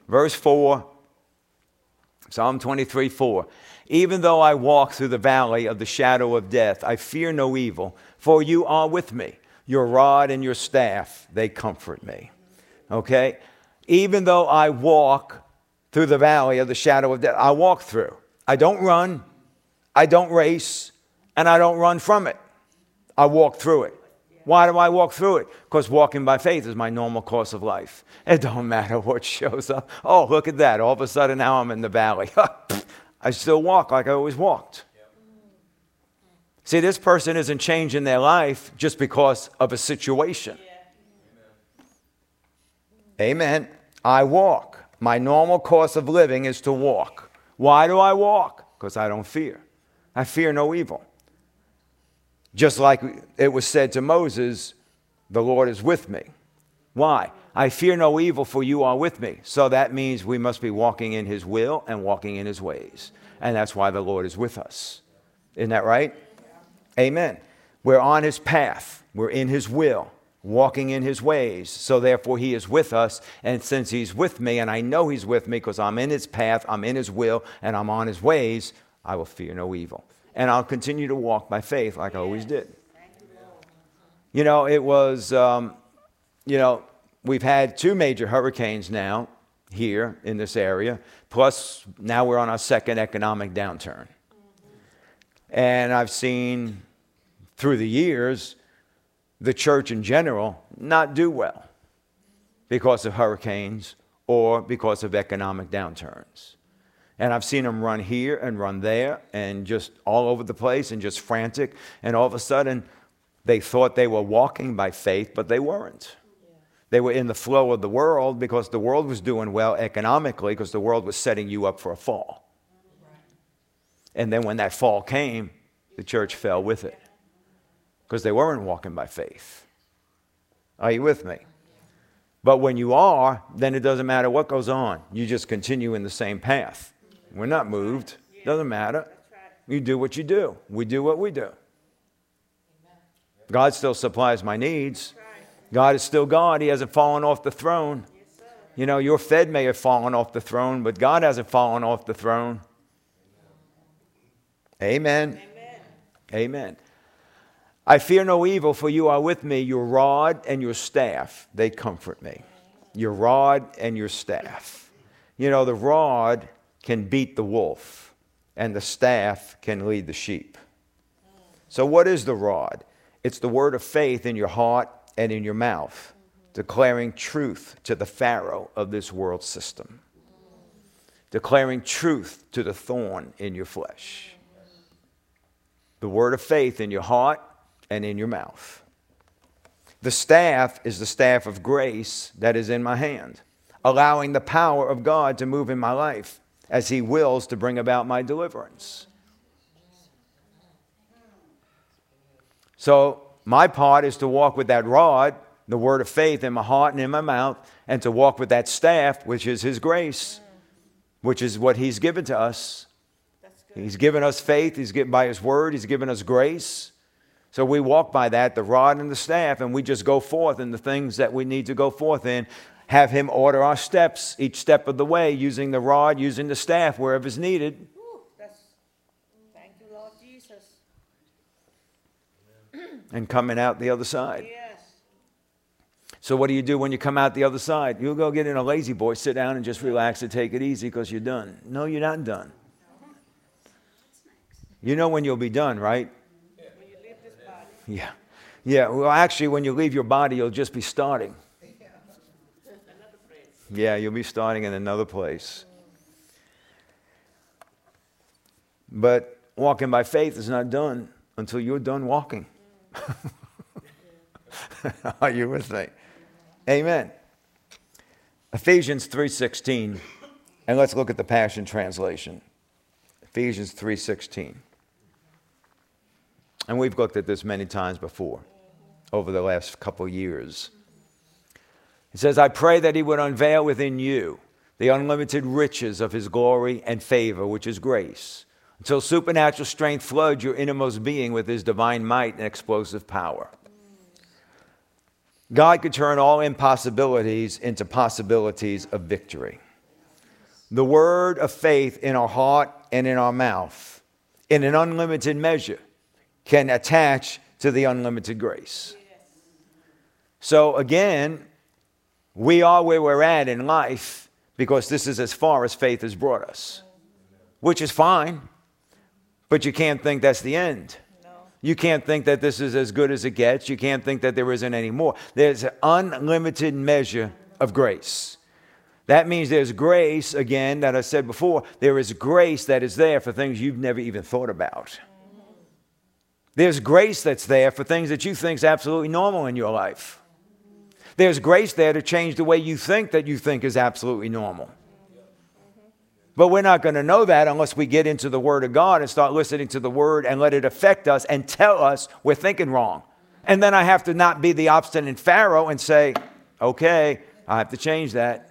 A: Verse 4, Psalm 23 4. Even though I walk through the valley of the shadow of death, I fear no evil, for you are with me. Your rod and your staff, they comfort me. Okay? Even though I walk through the valley of the shadow of death, I walk through. I don't run, I don't race, and I don't run from it. I walk through it. Why do I walk through it? Because walking by faith is my normal course of life. It don't matter (laughs) what shows up. Oh, look at that. All of a sudden now I'm in the valley. (laughs) I still walk like I always walked. See, this person isn't changing their life just because of a situation. Amen. I walk. My normal course of living is to walk. Why do I walk? Because I don't fear. I fear no evil. Just like it was said to Moses, the Lord is with me. Why? I fear no evil, for you are with me. So that means we must be walking in his will and walking in his ways. And that's why the Lord is with us. Isn't that right? Amen. We're on his path, we're in his will, walking in his ways. So therefore, he is with us. And since he's with me, and I know he's with me because I'm in his path, I'm in his will, and I'm on his ways, I will fear no evil. And I'll continue to walk by faith like I always did. You know, it was, um, you know, we've had two major hurricanes now here in this area, plus now we're on our second economic downturn. And I've seen through the years the church in general not do well because of hurricanes or because of economic downturns. And I've seen them run here and run there and just all over the place and just frantic. And all of a sudden, they thought they were walking by faith, but they weren't. They were in the flow of the world because the world was doing well economically because the world was setting you up for a fall. And then when that fall came, the church fell with it because they weren't walking by faith. Are you with me? But when you are, then it doesn't matter what goes on. You just continue in the same path. We're not moved. Doesn't matter. You do what you do. We do what we do. God still supplies my needs. God is still God. He hasn't fallen off the throne. You know, your Fed may have fallen off the throne, but God hasn't fallen off the throne. Amen. Amen. Amen. I fear no evil, for you are with me. Your rod and your staff, they comfort me. Your rod and your staff. You know, the rod can beat the wolf, and the staff can lead the sheep. So, what is the rod? It's the word of faith in your heart and in your mouth, declaring truth to the Pharaoh of this world system, declaring truth to the thorn in your flesh. The word of faith in your heart and in your mouth. The staff is the staff of grace that is in my hand, allowing the power of God to move in my life as He wills to bring about my deliverance. So, my part is to walk with that rod, the word of faith in my heart and in my mouth, and to walk with that staff, which is His grace, which is what He's given to us. He's given us faith, He's given by His word, He's given us grace. So we walk by that, the rod and the staff, and we just go forth in the things that we need to go forth in. Have Him order our steps, each step of the way, using the rod, using the staff wherever is needed. Ooh, thank you, Lord Jesus. (clears throat) and coming out the other side. Yes. So, what do you do when you come out the other side? You'll go get in a La-Z-Boy, sit down, and just relax and take it easy because you're done. No, you're not done. You know when you'll be done, right? Yeah. Yeah. Well, actually, when you leave your body, you'll just be starting. Yeah, you'll be starting in another place. But walking by faith is not done until you're done walking. (laughs) Are you with me? Amen. Ephesians 3:16. And let's look at the Passion translation. Ephesians 3:16. And we've looked at this many times before over the last couple years. It says, I pray that he would unveil within you the unlimited riches of his glory and favor, which is grace, until supernatural strength floods your innermost being with his divine might and explosive power. God could turn all impossibilities into possibilities of victory. The word of faith in our heart and in our mouth, in an unlimited measure, can attach to the unlimited grace. So, again, we are where we're at in life because this is as far as faith has brought us, which is fine, but you can't think that's the end. You can't think that this is as good as it gets. You can't think that there isn't any more. There's an unlimited measure of grace. That means there's grace, again, that I said before, there is grace that is there for things you've never even thought about. There's grace that's there for things that you think is absolutely normal in your life. There's grace there to change the way you think that you think is absolutely normal. But we're not going to know that unless we get into the Word of God and start listening to the Word and let it affect us and tell us we're thinking wrong. And then I have to not be the obstinate Pharaoh and say, okay, I have to change that.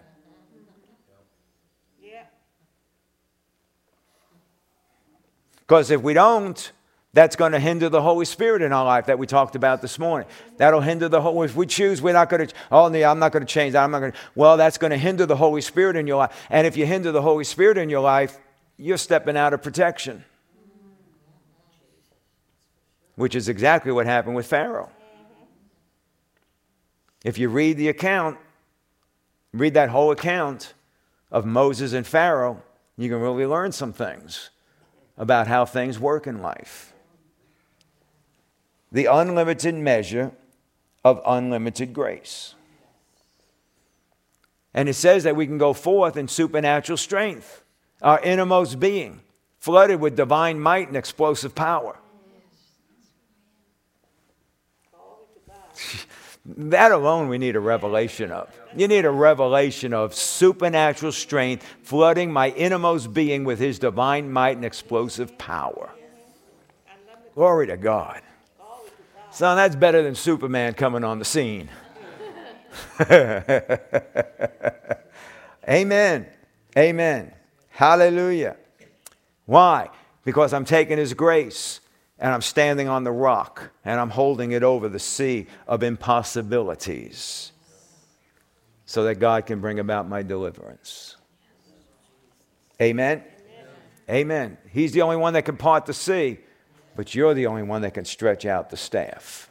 A: Because if we don't, that's going to hinder the Holy Spirit in our life that we talked about this morning. That'll hinder the whole. If we choose, we're not going to. Oh, no, I'm not going to change that. I'm not going to. Well, that's going to hinder the Holy Spirit in your life. And if you hinder the Holy Spirit in your life, you're stepping out of protection, which is exactly what happened with Pharaoh. If you read the account, read that whole account of Moses and Pharaoh, you can really learn some things about how things work in life the unlimited measure of unlimited grace. And it says that we can go forth in supernatural strength, our innermost being, flooded with divine might and explosive power. (laughs) that alone we need a revelation of. You need a revelation of supernatural strength flooding my innermost being with his divine might and explosive power. Glory to God. Son, that's better than Superman coming on the scene. (laughs) Amen. Amen. Hallelujah. Why? Because I'm taking His grace and I'm standing on the rock and I'm holding it over the sea of impossibilities so that God can bring about my deliverance. Amen. Amen. He's the only one that can part the sea but you're the only one that can stretch out the staff.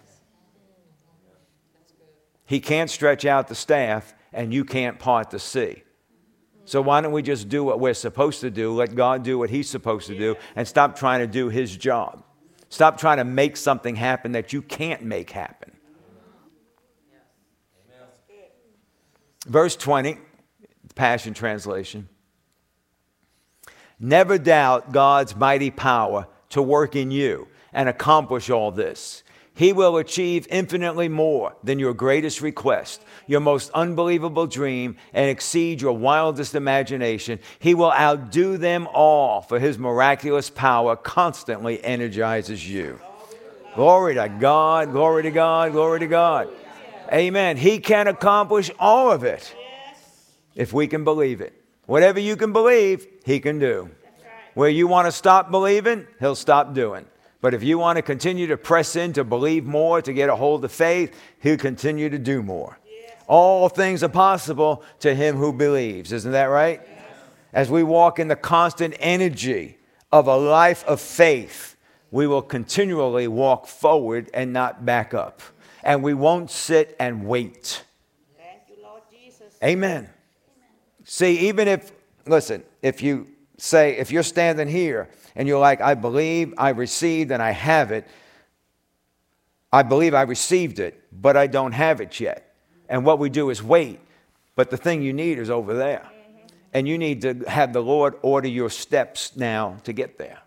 A: He can't stretch out the staff, and you can't part the sea. So why don't we just do what we're supposed to do, let God do what He's supposed to do, and stop trying to do His job? Stop trying to make something happen that you can't make happen. Verse 20, Passion Translation. Never doubt God's mighty power to work in you and accomplish all this. He will achieve infinitely more than your greatest request, your most unbelievable dream, and exceed your wildest imagination. He will outdo them all, for his miraculous power constantly energizes you. Glory to God, glory to God, glory to God. Amen. He can accomplish all of it if we can believe it. Whatever you can believe, he can do. Where you want to stop believing, he'll stop doing. But if you want to continue to press in to believe more, to get a hold of faith, he'll continue to do more. Yes. All things are possible to him who believes. Isn't that right? Yes. As we walk in the constant energy of a life of faith, we will continually walk forward and not back up. And we won't sit and wait. You, Amen. Amen. See, even if, listen, if you say, if you're standing here and you're like, I believe, I received, and I have it, I believe I received it, but I don't have it yet. And what we do is wait. But the thing you need is over there. Mm-hmm. And you need to have the Lord order your steps now to get there.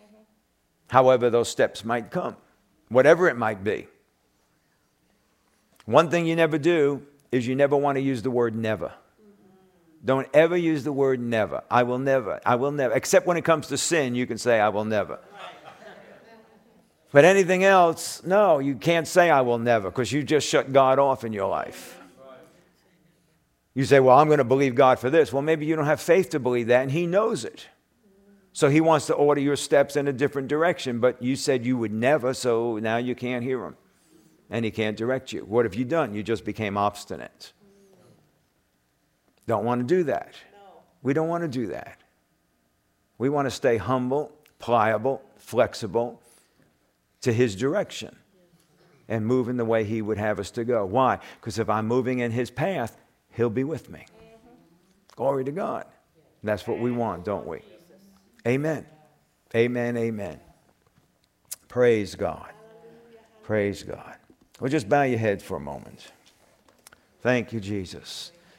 A: Mm-hmm. However, those steps might come, whatever it might be. One thing you never do is you never want to use the word never. Don't ever use the word never. I will never. I will never. Except when it comes to sin, you can say, I will never. But anything else, no, you can't say I will never because you just shut God off in your life. You say, Well, I'm going to believe God for this. Well, maybe you don't have faith to believe that, and He knows it. So He wants to order your steps in a different direction, but you said you would never, so now you can't hear Him and He can't direct you. What have you done? You just became obstinate. Don't want to do that. We don't want to do that. We want to stay humble, pliable, flexible to His direction and move in the way He would have us to go. Why? Because if I'm moving in His path, He'll be with me. Glory to God. That's what we want, don't we? Amen. Amen. Amen. Praise God. Praise God. Well, just bow your head for a moment. Thank you, Jesus.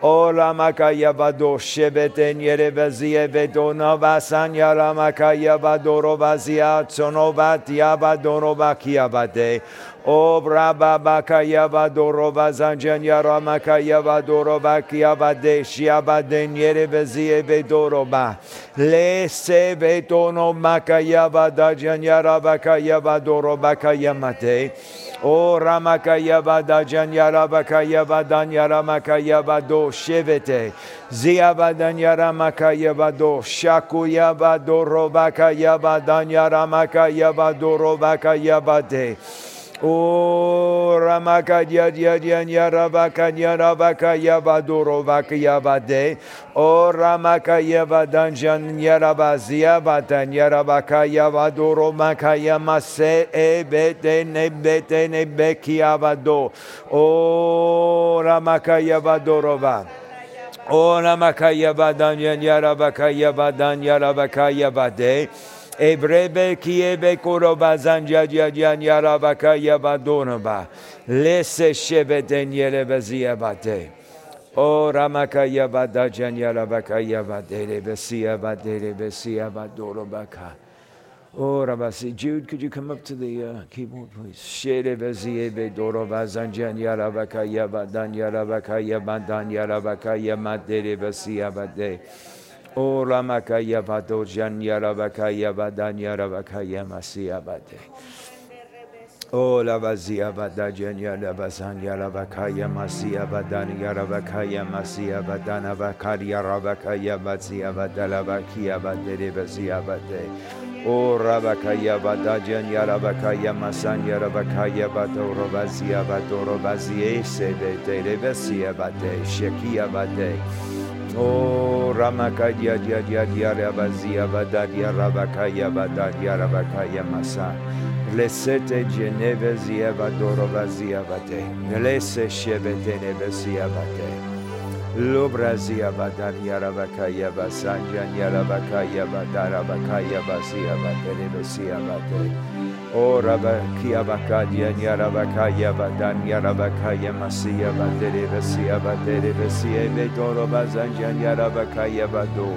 A: Ola makaya vado shebete nyere vezie vedona vasanya la makaya vadoro vazia tsonovatia vadoro vakia vade. O braba bakaya vadoro vazanjanya la makaya vadoro vakia vade shia vade nyere vezie vedoro ba. Le se vetono makaya vadajanya la bakaya vadoro bakaya mate. O Ramakaya Vadajan Bakaya Vadanya Ramakaya Vado Shevete Ziavadanya Ramakaya Vado Shakuya Vadoro Vakaya Vadanya Ramakaya Vadoro Vakaya Vade O Ramakaya Dianya Rabakanya Rabakaya Vadoro Vakaya Vade O Ramakaya Vadanjan Yarabazia Vadanya Rabakaya Vadoro Makaya Mase Ebete Nebete Nebekia Vado O Ramakaya Vadorova O Ramakaya Vadanya Yarabakaya Vadanya Rabakaya Vade Ebrebe kiebe koroba zanja jan yarabaka yabadonaba. Lese shebeten yerebezia bate. O ramaka yabada jan yarabaka yabadere besia badere besia badorobaka. Oh, Rabasi. Jude, could you come up to the uh, keyboard, please? Shere beziebe dorova zanjan yarabaka yabadan yarabaka yabadan yarabaka yamadere besia bade. O Ramakaya Vado Janya Rabakaya Vadanya Rabakaya Masia Bade. O Lavazia Vadajanya Lavazanya Rabakaya Masia Vadanya Rabakaya Masia Vadana Vakaria Rabakaya Vazia Vadalavakia Vadere Vazia Bade. O Rabakaya Vadajanya Rabakaya Masanya Rabakaya Vado Rovazia Vado Rovazie Sede Revesia Bade. Shekia Bade. Oh, Ramakadia dia dia dia rabazia badadia rabakaya badadia rabakaya masa. Lesete geneve zia vadoro vazia vate. Lese shevete nevesia vate. Lobrazia badadia rabakaya basanja yarabakaya badara bakaya basia vate nevesia vate. O Rabakia Bakadia Yarabakaya Badan Yarabakaya Masia Badere Vesia Badere Vesia Vedoro Bazanjan Yarabakaya Bado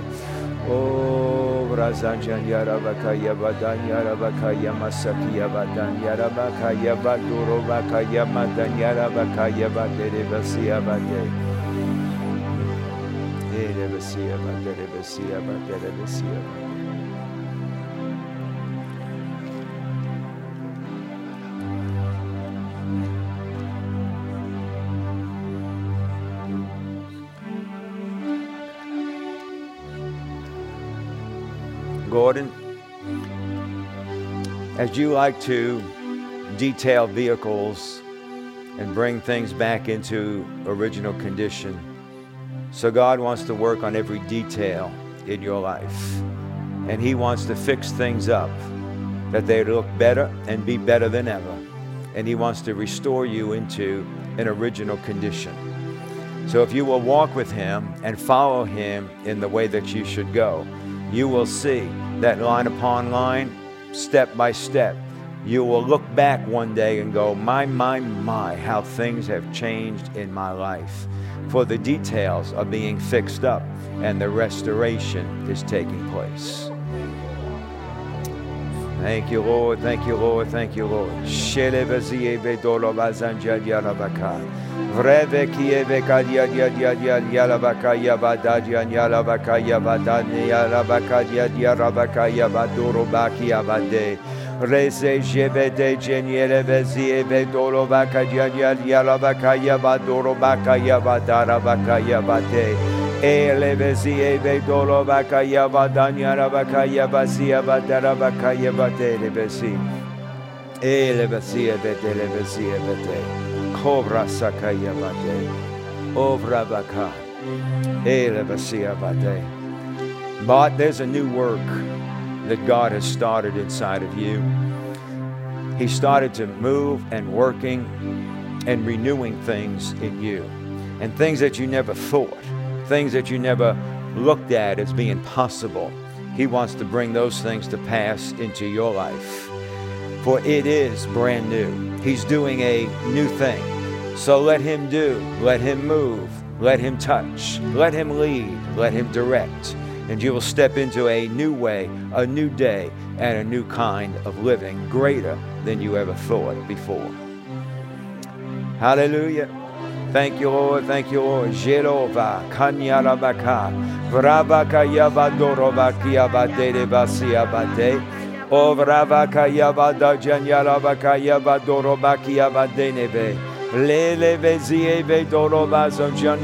A: O Brazanjan Yarabakaya Badan Yarabakaya Masakia Badan Yarabakaya Baduro Bakaya Madan Yarabakaya Badere Vesia Bade Ere Vesia Badere Vesia Badere Vesia Badere Gordon, as you like to detail vehicles and bring things back into original condition, so God wants to work on every detail in your life. And He wants to fix things up that they look better and be better than ever. And He wants to restore you into an original condition. So if you will walk with Him and follow Him in the way that you should go, you will see that line upon line, step by step, you will look back one day and go, My, my, my, how things have changed in my life. For the details are being fixed up and the restoration is taking place. Thank you, Lord. Thank you, Lord. Thank you, Lord. Vreve kieve kadia dia dia dia dia la baka ya bada dia ya la baka ya bada ne ya la baka dia dia la baka ya badoro baki ya bade. Reze jebede geniere vezi eve dolo baka dia dia dia la baka ya badoro baka ya badara baka ya bade. Ele vezi eve dolo baka ya badanya la baka ya bazi ya badara baka ya bade le vezi. Ele Cobra Sakaya Bade. Ovra Baka. Elevasia Bade. But there's a new work that God has started inside of you. He started to move and working and renewing things in you. And things that you never thought, things that you never looked at as being possible. He wants to bring those things to pass into your life. For it is brand new. He's doing a new thing. So let Him do, let Him move, let Him touch, let Him lead, let Him direct. And you will step into a new way, a new day, and a new kind of living greater than you ever thought before. Hallelujah. Thank you, Lord. Thank you, Lord. Jehovah, Kanyarabaka, Vrabaka Yabadorobaki Abadede Basiabade. O Vravaka Yabada Janyarabaka Yabadorobaki Abadenebe. Lele vezie ve doroba zonjan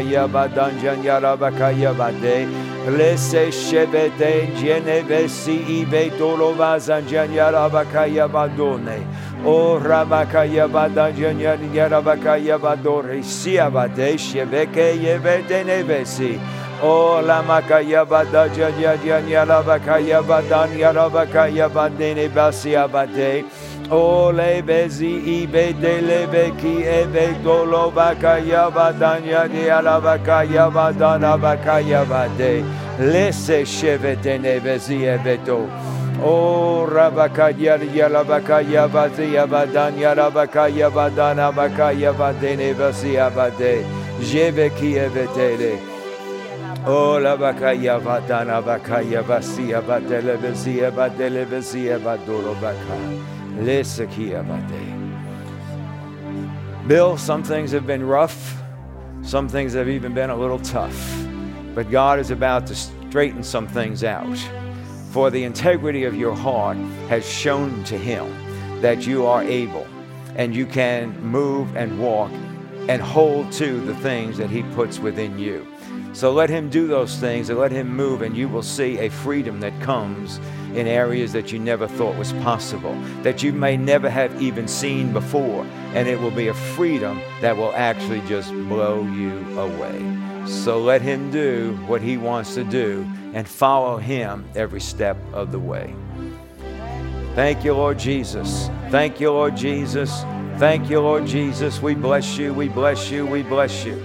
A: yabadan jan yarabaka yabade. Lese shebede geneve si ibe doroba zanjan yarabaka yabadone. O rabaka yabadan jan yarabaka yabadore si abade shebeke yevede nevesi. O la makaya bada janya janya la bakaya badan yara bakaya badene basi abade. O oh, le bezi ibe de lebe ki ebe dolo bakaya badanya di ala bakaya bade. Lese sheve dene bezi ebedo. O oh, rabakaya yala bakaya bazia badanya rabakaya badana bakaya badene basi abade. Jebe ki ebedele. Oh, la bakaya vadana bakaya vasia badele bezia badoro baka. Lesakia bade. Bill, some things have been rough. Some things have even been a little tough. But God is about to straighten some things out. For the integrity of your heart has shown to Him that you are able and you can move and walk and hold to the things that He puts within you. So let Him do those things and let Him move, and you will see a freedom that comes in areas that you never thought was possible, that you may never have even seen before. And it will be a freedom that will actually just blow you away. So let Him do what He wants to do and follow Him every step of the way. Thank you, Lord Jesus. Thank you, Lord Jesus. Thank you, Lord Jesus. We bless you. We bless you. We bless you.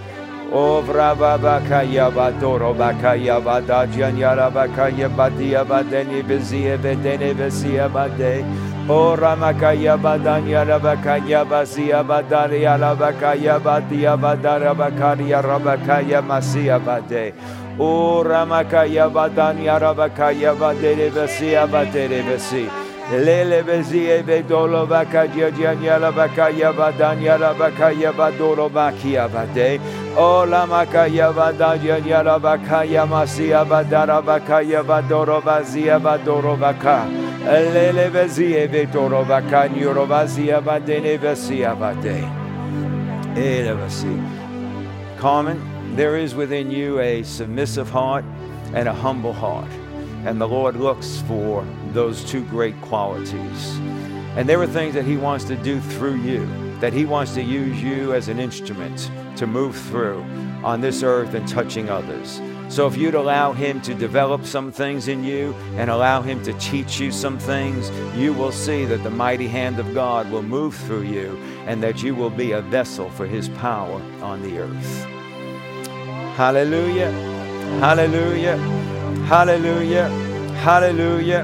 A: O vrava bakaya badoro bakaya badajan yara bakaya badia badeni bezie bedene besia bade. O ramakaya badan yara bakaya basia badari yara bakaya badia badara bakaria rabakaya masia bade. O ramakaya badan yara bakaya badere besia badere besi. Lele bezie bedolo bakaya janyala bakaya badanyala bakaya badoro bakia bade. O la makaya vadaya yara bakaya masia badara bakaya vadoro vazia vadoro vaka. Lele vezie vedoro vaka nyuro vazia vadene vesia vade. Ele vasi. Carmen, there is within you a submissive heart and a humble heart. And the Lord looks for those two great qualities. And there are things that He wants to do through you, that He wants to use you as an instrument to move through on this earth and touching others. So if you'd allow Him to develop some things in you and allow Him to teach you some things, you will see that the mighty hand of God will move through you and that you will be a vessel for His power on the earth. Hallelujah! Hallelujah! Hallelujah! Hallelujah!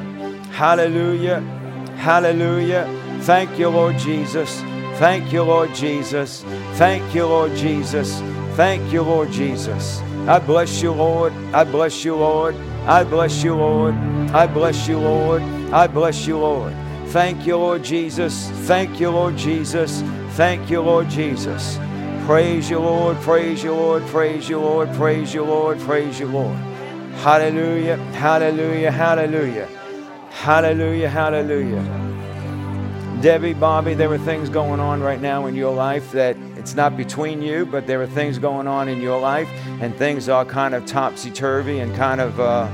A: Hallelujah! Hallelujah. Thank you, Lord Jesus. Thank you, Lord Jesus. Thank you, Lord Jesus. Thank you, Lord Jesus. I bless you, Lord. I bless you, Lord. I bless you, Lord. I bless you, Lord. I bless you, Lord. Thank you, Lord Jesus. Thank you, Lord Jesus. Thank you, Lord Jesus. Praise you, Lord. Praise you, Lord. Praise you, Lord. Praise you, Lord. Praise you, Lord. Hallelujah. Hallelujah. Hallelujah. Hallelujah. Hallelujah. Debbie, Bobby, there are things going on right now in your life that it's not between you, but there are things going on in your life, and things are kind of topsy turvy and kind of uh,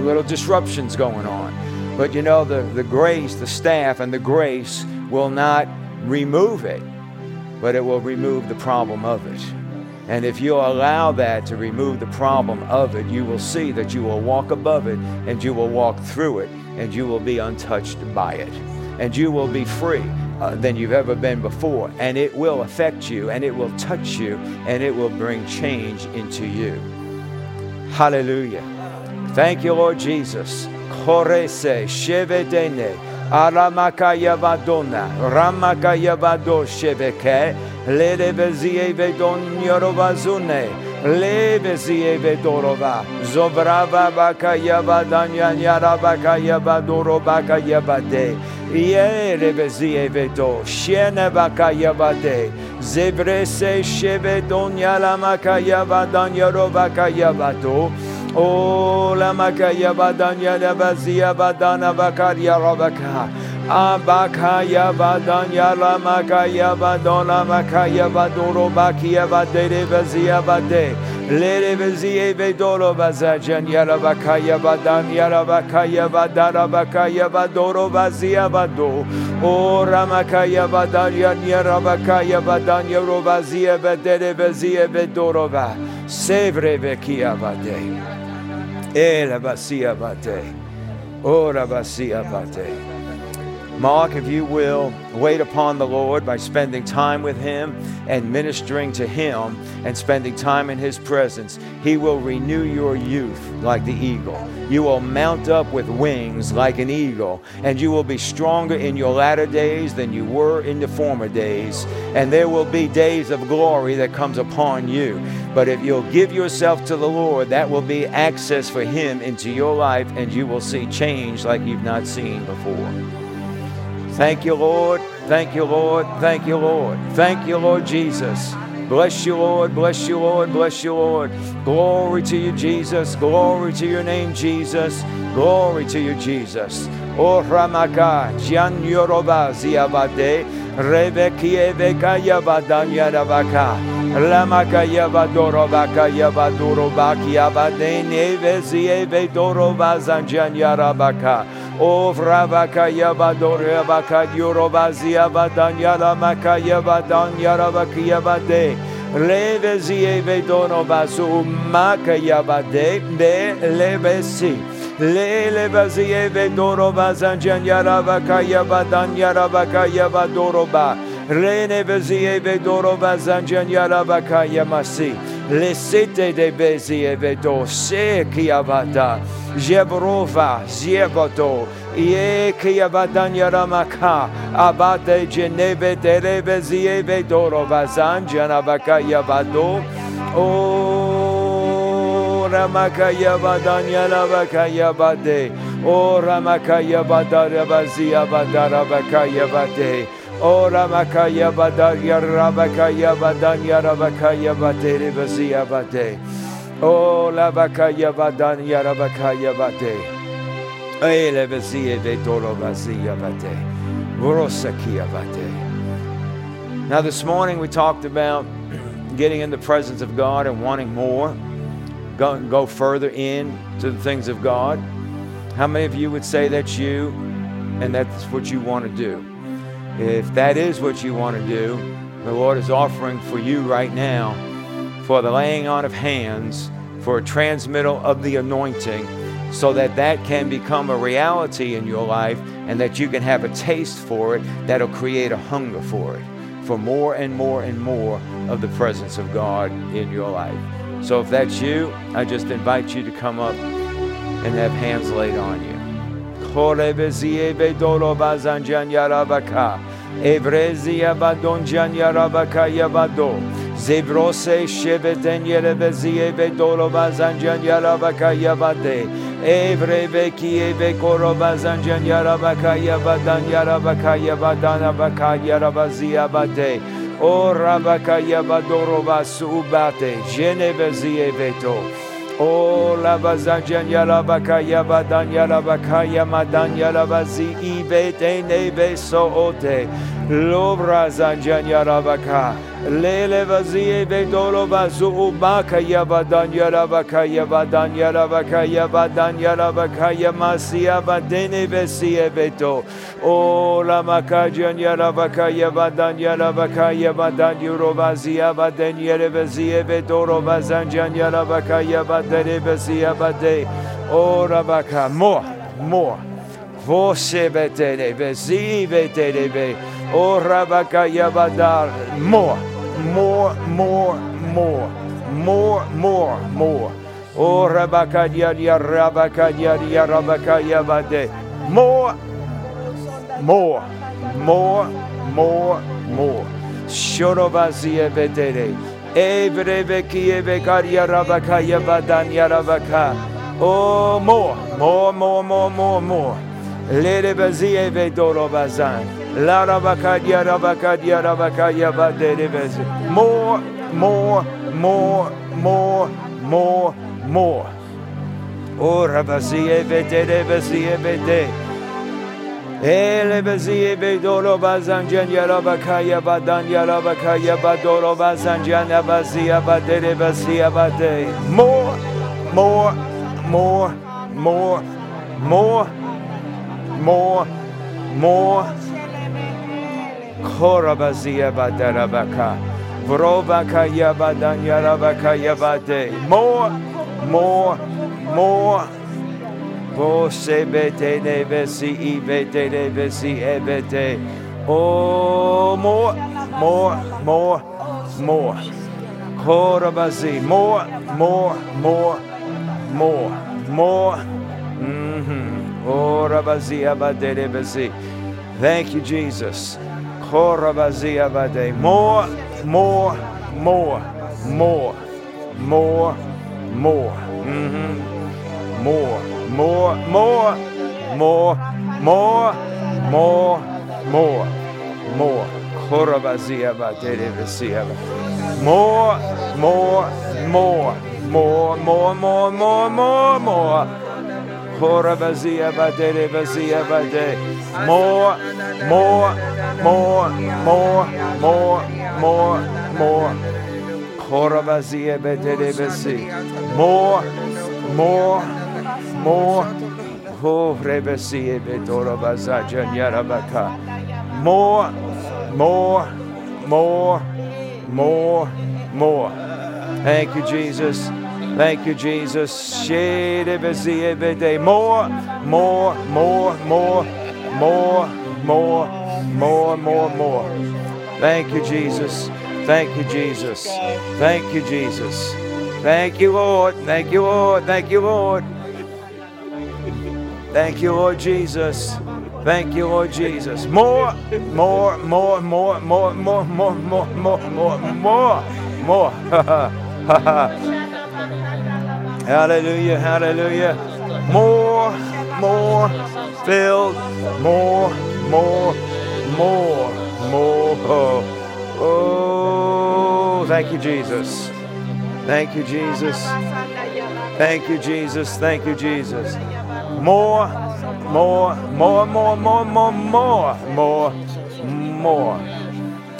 A: little disruptions going on. But you know, the, the grace, the staff, and the grace will not remove it, but it will remove the problem of it. And if you allow that to remove the problem of it, you will see that you will walk above it and you will walk through it and you will be untouched by it and you will be free uh, than you've ever been before. And it will affect you, and it will touch you, and it will bring change into you. Hallelujah. Thank you, Lord Jesus. Korese shevedene. Aramakaya vadona, ramakaya vado sheveke, ledevezie vedon yorovazune, levezie vedorova, zobrava bakaya vadanya yarabakaya vadoro bakaya vade. Yerebezie vedo, shiene bakaya vade, zebrese shevedonya la makaya vadanya rovakaya vado, O la makaya badanya la bazia badana bakaria rabaka. Abakaya badanya la makaya badona makaya badoro bakia badere bazia bade. Lere bazie vedoro bazajan yara bakaya badanya la bakaya badara bakaya badoro bazia bado. O ramakaya badanya yara bakaya badanya robazia badere bazia vedoro ba. Sevre vekia bade. Ela basia bate. Ora basia bate. Mark, if you will, wait upon the Lord by spending time with Him and ministering to Him and spending time in His presence. He will renew your youth like the eagle. You will mount up with wings like an eagle, and you will be stronger in your latter days than you were in the former days. And there will be days of glory that comes upon you. But if you'll give yourself to the Lord, that will be access for Him into your life, and you will see change like you've not seen before. Thank you, Lord. Thank you, Lord. Thank you, Lord. Thank you, Lord Jesus. Bless you, Lord. Bless you, Lord. Bless you, Lord. Glory to you, Jesus. Glory to your name, Jesus. Glory to you, Jesus. O Ramaka, Jan Yoroba Ziabade, Rebekie Veka Yabadanya Rabaka, Lamaka Yabadorobaka Yabadurobaki Yabade Nevezie Vedorova Zanjan Yarabaka. O Vravaka Yabadore Abaka Yorobazia Badanya Lamaka Yabadanya Rabaki Yabade. Levezie Vedono Basu Maka Yabade de Levesi. Le levazie vedoro bazanjan yaravaka yabadan yaravaka yabadoroba. Rene vezie vedoro bazanjan yaravaka yamasi. Le sete de bezie se kiavada. Jebrova. Ie kiavadan. Abate geneve bazanjan. Oh, Ramakaya Badanya Lavakaya Bade. O Ramakaya Badara Bazia Badara Bade. O Ramakaya Badarya Rabakaya Badanya Rabakaya Bade Bazia Bade. O Lavakaya Badanya Rabakaya Bade. Ele Bazia Vedoro Bazia Bade. Vorosakia Bade. Now, this morning we talked about (clears throat) getting in the presence of God and wanting more, go, go further in to the things of God. How many of you would say that's you and that's what you want to do? If that is what you want to do, the Lord is offering for you right now for the laying on of hands, for a transmittal of the anointing, so that that can become a reality in your life and that you can have a taste for it that'll create a hunger for it for more and more and more of the presence of God in your life. So if that's you, I just invite you to come up and have hands laid on you. خوره به دولو بزنجن یرابکا ابرزیه و دونجن یرابکا یبدو زبروس شبتن یربزیه به دولو بزنجن یرابکا یبده ده، بکیه به کیه به کرو بزنجن یرابکا یبدن یرابکا یبدن بزیه با ده، او ربکا یبدو رو بسو بده جنه به تو Oh, Labazajanya Labakaya Badanya Labakaya Madanya Labazi Ibe Dene Beso Ote Lobra Zanjanya Labakaya. Lele vaziye ve dolo vazu ubaka yavadan yarabaka yavadan yarabaka yavadan yarabaka yamasiya vadene vesiye veto. O la makajan yarabaka yavadan yarabaka yavadan yurovaziya vaden yere vaziye ve dolo vazanjan yarabaka yavadene vesiye vade. O rabaka more more. Você veterebe, vetene veterebe, o rabaka yavadar more more, more, more, more, more, more. Oh, Rabakadia, Rabakadia, Rabakaya Bade. More, more, more, more, more. Shorobazia Bedere. Evrebeki Evekaria Rabakaya Badania Rabaka. Oh, more, more, more, more, more, more. Lere Bazie more, more, more, more, more, more. Oh, Rabasie Vete, Rebasie Vete. Elebasie Bedoro Bazanjan Yarabakaya Badan Yarabakaya Badoro Bazanjan Abazia Badere Basia Bade. More, more, more, more, more, more, more. Korabazia badarabaka. Vrobaka yabadan yarabaka yabade. More, more, more. Vose bete nevesi ibete nevesi ebete. Oh, more, more, more, more. Korabazi, more, more, more, more, more. Mm-hmm. Thank you, Jesus. More, more, more, more, more, more, more. Mm-hmm. More, more, more, more, more, more, more, more. Vesia. More, more, more, more, more, more, more, more, more. More, more, more, more, more, more, more. More, more. Oh. More, more, more, more, more. Thank you, Jesus. Thank you, Jesus. More, more, more, more, more, more more, more, more. Thank you, Jesus. Thank you, Jesus. Thank you, Jesus. Thank you, Lord. Thank you, Lord. Thank you, Lord. Thank you, Lord Jesus. Thank you, Lord Jesus. More, more, more, more, more, more, more, more, more, more, more, more. Hallelujah, hallelujah. More, more, filled, more, more, more, more. Oh, oh thank you, Jesus. Thank you, Jesus. Thank you, Jesus. Thank you, Jesus. More, more, more, more, more, more, more, more, more.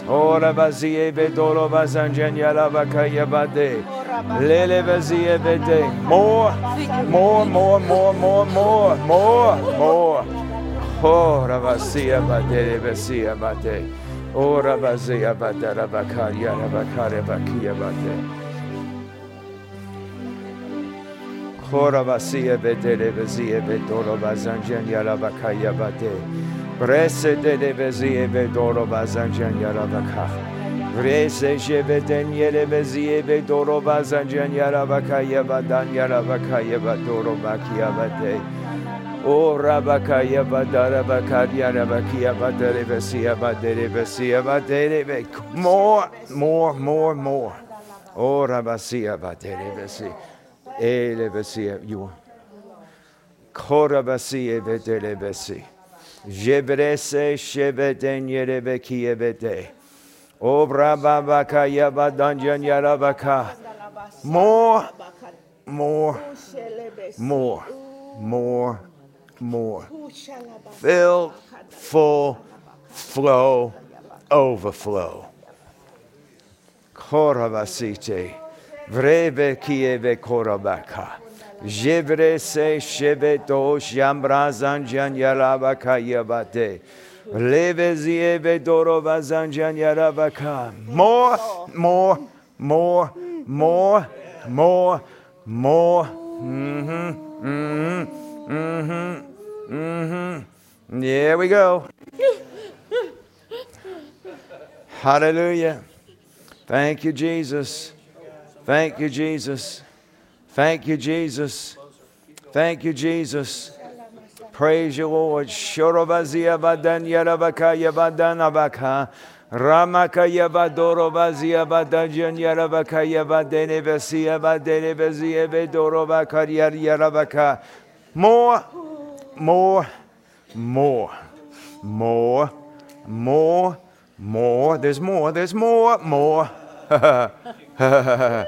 A: Ora bazie bedolo bazanjanya lavakaya bade. every day. More, more, more, more, more, more, more, more. Oh, Rabazia Bade, Rabazia Bade. Oh, Rabazia Bade, Rabakaria, Rabakare, Bakia Bade. Oh, Rabazia Bade, Rabazia Bedoro, Bazanjan, Yarabakaya Bade. Bresse de Rabazia Bedoro, Bazanjan, Yarabakaya. Rese more, more, more. doro more, more, more. yarabaka yeba doro bakiyabade. O rabaka yeba darabaka yarabaki yeba derebesi yeba derebesi yeba derebe. More, more, more, more. O rabasi yeba derebesi. Elebesi you. Korabasi yebe derebesi. Jebrese şebeden yerebe ki yebede. More, more, more, more, more. Fill, full, flow, overflow. Korabasite. Vrebe kieve korabaka. Jebre se shebeto shambrazan jan yarabaka yabate. More, more, more, more, more, more. Mm-hmm, mm-hmm, mm-hmm, mm-hmm. There we go. Hallelujah. Thank you, Jesus. Thank you, Jesus. Thank you, Jesus. Thank you, Jesus. Praise you, Lord. Shorobazia badan yarabaka yabadan abaka. Ramaka yabadoro bazia badajan yarabaka yabadene badene vedorobaka yarabaka. More, more, more, more, more, more. There's more, there's more, more. (laughs)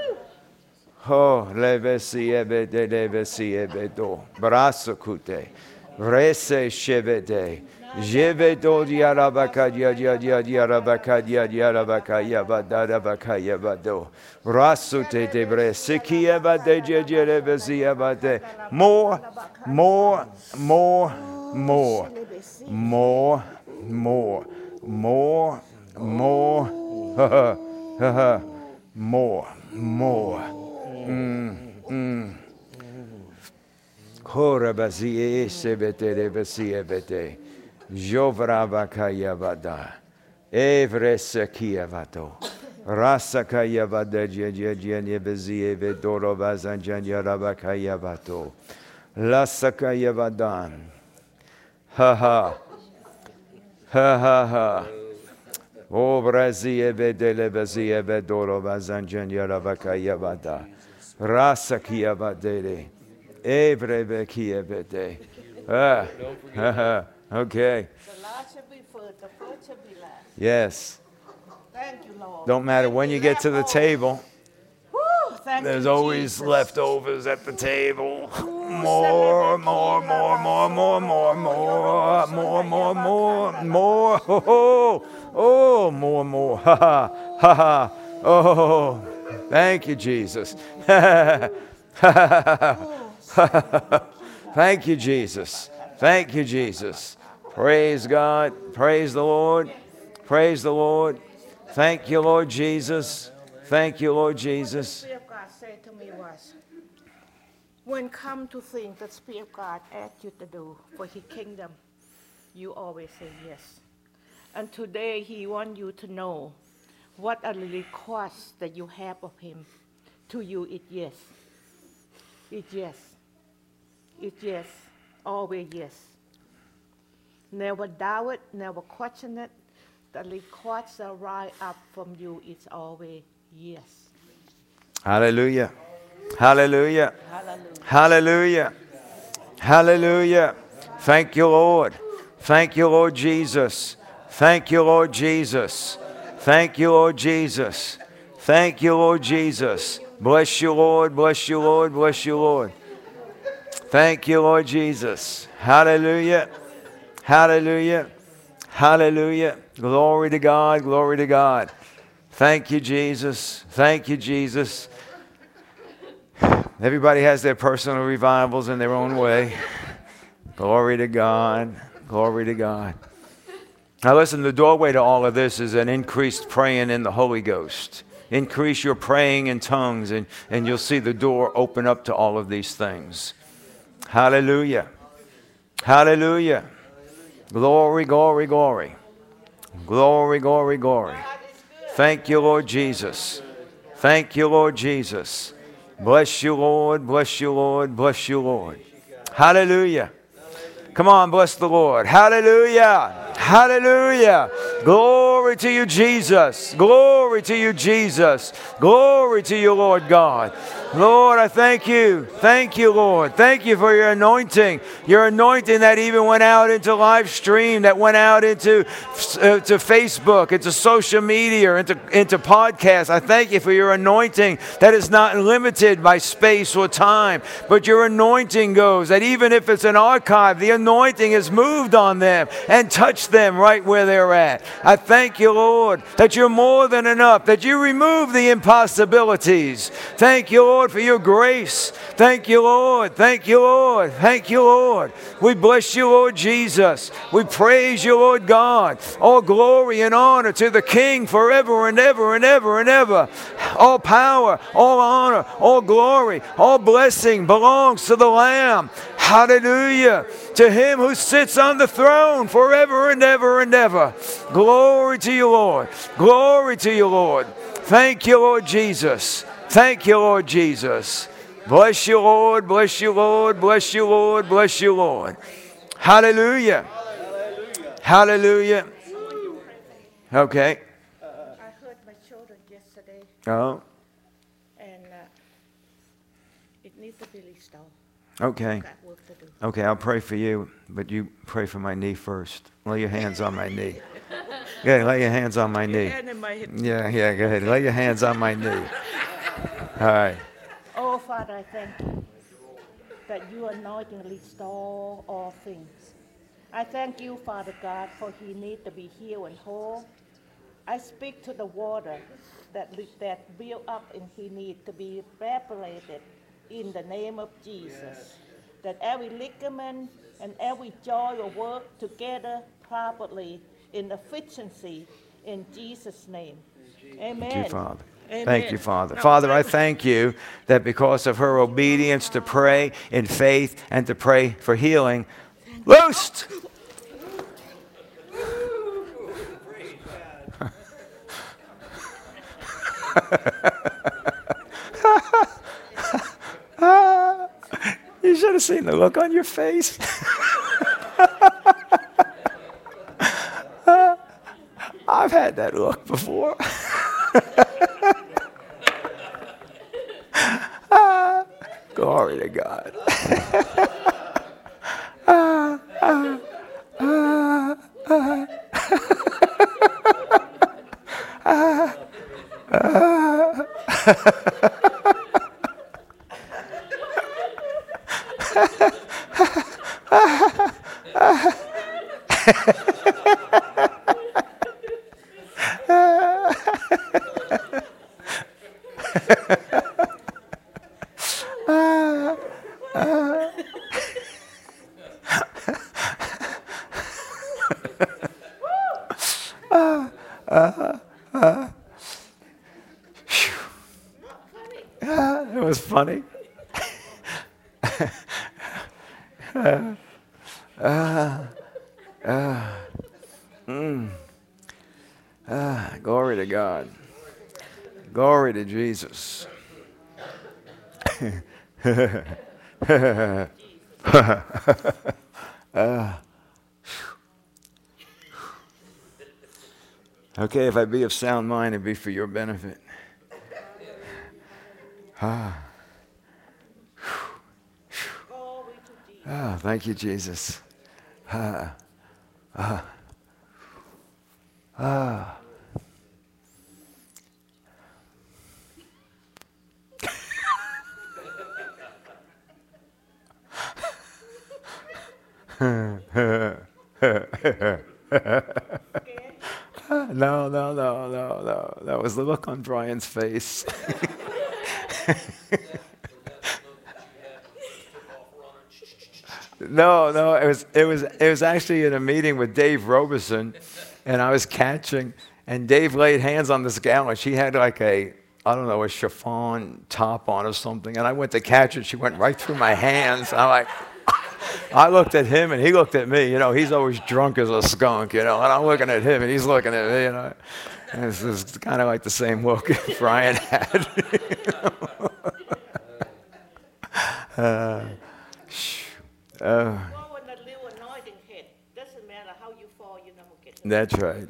A: Oh, levesie bede levesie bedo. Brasso cute. Vrese shevede. Jevedo diarabaka dia dia dia diarabaka dia diarabaka yabada rabaka yabado. Rasu te te brese kieva de jeje levesie bade. More, more, more, more, more, more, more, more, (laughs) more, more. Mm, mm. Korabazie sebete besiebete. Jovravakayavada. Evresekiyavato. Rasakayavada jejejenyebezieve dorobazanjanyaravakayavato. Lasakayavadan. Ha ha. Ha ha ha. O Brazieve delebezieve dorobazanjanyaravakayavada bazanjan yaraba kayavada. Rasa kiavadere. Evreve. Ah. (laughs) Okay.
B: The last shall be first, the first shall be last.
A: Yes.
B: Thank you, Lord.
A: Don't matter when you get to the table.
B: Thank
A: There's always
B: Jesus.
A: leftovers at the table. (laughs) More, more, more, more, more, more, more, more, more, more, more. Oh, (laughs) oh, more, more. Ha ha, ha ha. Oh, thank you, Jesus. (laughs) Thank you, Jesus. Thank you, Jesus. Praise God. Praise the Lord. Praise the Lord. Thank you, Lord Jesus. Thank you, Lord Jesus.
B: Spirit of God to me was, when come to think that Spirit of God asked you to do for His kingdom, you always say yes. And today He wants you to know what are the requests that you have of Him. To you, it yes. It yes. It yes. Always yes. Never doubt it, never question it. The requests that rise up from you, it's always yes.
A: Hallelujah. Hallelujah.
B: Hallelujah.
A: Hallelujah. Hallelujah. Thank you, Lord. Thank you, Lord Jesus. Thank you, Lord Jesus. Thank you, Lord Jesus. Thank you, Lord Jesus. Bless you, Lord. Bless you, Lord. Bless you, Lord. Thank you, Lord Jesus. Hallelujah. Hallelujah. Hallelujah. Glory to God. Glory to God. Thank you, Jesus. Thank you, Jesus. Everybody has their personal revivals in their own way. Glory to God. Glory to God. Now, listen, the doorway to all of this is an increased praying in the Holy Ghost. Increase your praying in tongues, and, and you'll see the door open up to all of these things. Hallelujah. Hallelujah. Glory, glory, glory. Glory, glory, glory. Thank you, Lord Jesus. Thank you, Lord Jesus. Bless you, Lord. Bless you, Lord. Bless you, Lord. Hallelujah. Come on, bless the Lord. Hallelujah. Hallelujah. Glory to you, Jesus. Glory to you, Jesus. Glory to you, Lord God. Lord, I thank you. Thank you, Lord. Thank you for your anointing. Your anointing that even went out into live stream, that went out into uh, to Facebook, into social media, into, into podcasts. I thank you for your anointing that is not limited by space or time, but your anointing goes that even if it's an archive, the anointing has moved on them and touched them right where they're at. I thank you, Lord, that you're more than enough, that you remove the impossibilities. Thank you, Lord, for your grace. Thank you, Lord. Thank you, Lord. Thank you, Lord. We bless you, Lord Jesus. We praise you, Lord God. All glory and honor to the King forever and ever and ever and ever. All power, all honor, all glory, all blessing belongs to the Lamb. Hallelujah. To him who sits on the throne forever and ever and ever. Glory to you, Lord. Glory to you, Lord. Thank you, Lord Jesus. Thank you, Lord Jesus. Bless you, Lord. Bless you, Lord. Bless you, Lord. Bless you, Lord. Hallelujah. Hallelujah. Okay.
B: I hurt my shoulder yesterday,
A: Oh,
B: and uh, it needs to be
A: okay.
B: Got work to do.
A: Okay, I'll pray for you, but you pray for my knee first. Lay your hands on my knee. Yeah, lay your hands on my knee.
B: And my.
A: Yeah, yeah, go ahead. Lay your hands on my knee. All right.
B: Oh, Father, I thank you that you anointing restore all things. I thank you, Father God, for he need to be healed and whole. I speak to the water that li- that built up and he need to be evaporated in the name of Jesus. That every ligament and every joint will work together properly in efficiency in Jesus' name. Amen.
A: Thank you, Father.
B: Amen.
A: Thank you, Father.
B: Now,
A: Father, I thank you that because of her obedience to pray in faith and to pray for healing, loosed. (laughs) You should have seen the look on your face. (laughs) I've had that look before. (laughs) Glory to God. It (laughs) was funny. Ah, glory to God. Glory to Jesus. Ah. okay, if I be of sound mind, it'd be for your benefit.
B: Jesus.
A: Ah, thank you, Jesus. Ah, ah, ah. (laughs) (laughs) (laughs) (laughs) No, no, no, no, no. That was the look on Brian's face. (laughs) No, no, it was it was it was actually in a meeting with Dave Roberson, and I was catching, and Dave laid hands on this gal, and she had like a I don't know a chiffon top on or something, and I went to catch her, she went right through my hands. I'm like, I looked at him and he looked at me. You know, he's always drunk as a skunk, you know, and I'm looking at him and he's looking at me, you know. And this is kind of like the same look (laughs) Brian had. (laughs) Uh,
B: uh,
A: that's right.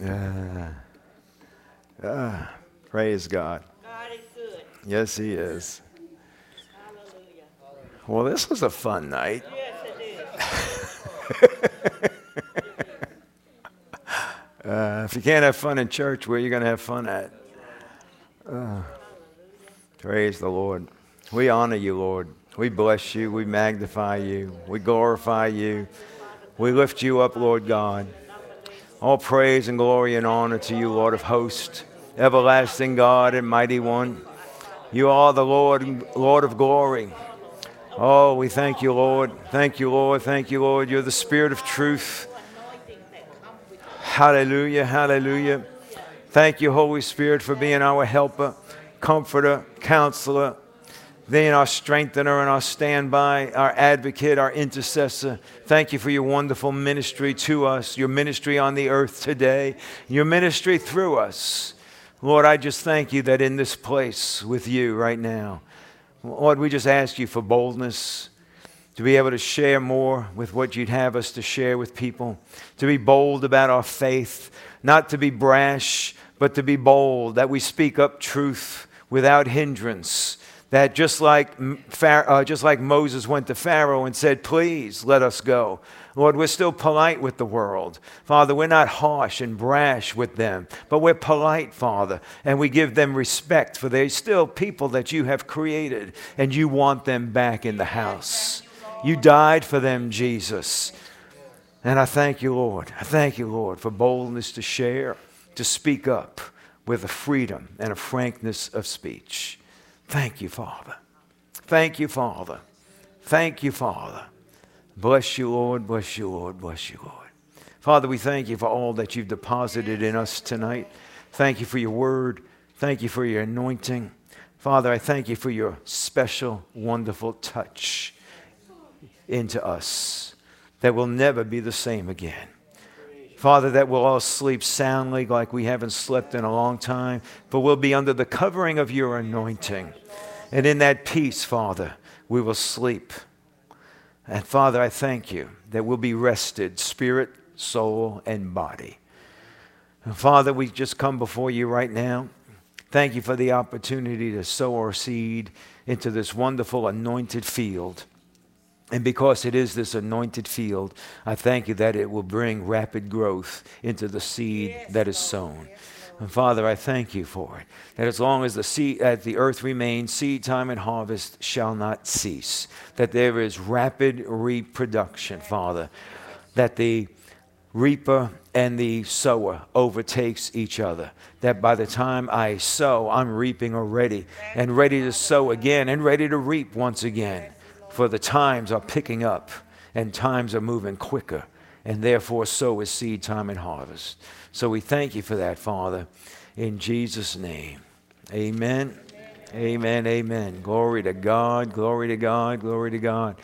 A: Yeah. Uh, praise God.
B: God is good.
A: Yes, He is. Well, this was a fun night.
B: Yes.
A: Uh, if you can't have fun in church, where are you going to have fun at? Uh, praise the Lord. We honor you, Lord. We bless you. We magnify you. We glorify you. We lift you up, Lord God. All praise and glory and honor to you, Lord of hosts, everlasting God and mighty one. You are the Lord, Lord of glory. Oh, we thank you, Lord. Thank you, Lord. Thank you, Lord. You're the Spirit of truth. Hallelujah, hallelujah. Thank you, Holy Spirit, for being our helper, comforter, counselor, being our strengthener and our standby, our advocate, our intercessor. Thank you for your wonderful ministry to us, your ministry on the earth today, your ministry through us. Lord, I just thank you that in this place with you right now, Lord, we just ask you for boldness to be able to share more with what you'd have us to share with people, to be bold about our faith, not to be brash, but to be bold, that we speak up truth without hindrance. That just like, uh, just like Moses went to Pharaoh and said, Please let us go. Lord, we're still polite with the world. Father, we're not harsh and brash with them, but we're polite, Father, and we give them respect, for they're still people that you have created, and you want them back in the house. You died for them, Jesus. And I thank you, Lord. I thank you, Lord, for boldness to share, to speak up with a freedom and a frankness of speech. Thank you, Father. Thank you, Father. Thank you, Father. Bless you, Lord. Bless you, Lord. Bless you, Lord. Father, we thank you for all that you've deposited in us tonight. Thank you for your word. Thank you for your anointing. Father, I thank you for your special, wonderful touch into us that will never be the same again. Father, that we'll all sleep soundly like we haven't slept in a long time, but we'll be under the covering of your anointing. And in that peace, Father, we will sleep. And Father, I thank you that we'll be rested, spirit, soul, and body. And Father, we just come before you right now. Thank you for the opportunity to sow our seed into this wonderful anointed field. And because it is this anointed field, I thank you that it will bring rapid growth into the seed that is sown. And Father, I thank you for it. That as long as the seed, as the earth remains, seed time and harvest shall not cease. That there is rapid reproduction, Father. That the reaper and the sower overtakes each other. That by the time I sow, I'm reaping already and ready to sow again and ready to reap once again for the times are picking up and times are moving quicker, and therefore so is seed time and harvest. So we thank you for that, Father, in Jesus' name. Amen. Amen. Amen. Glory to God. Glory to God. Glory to God.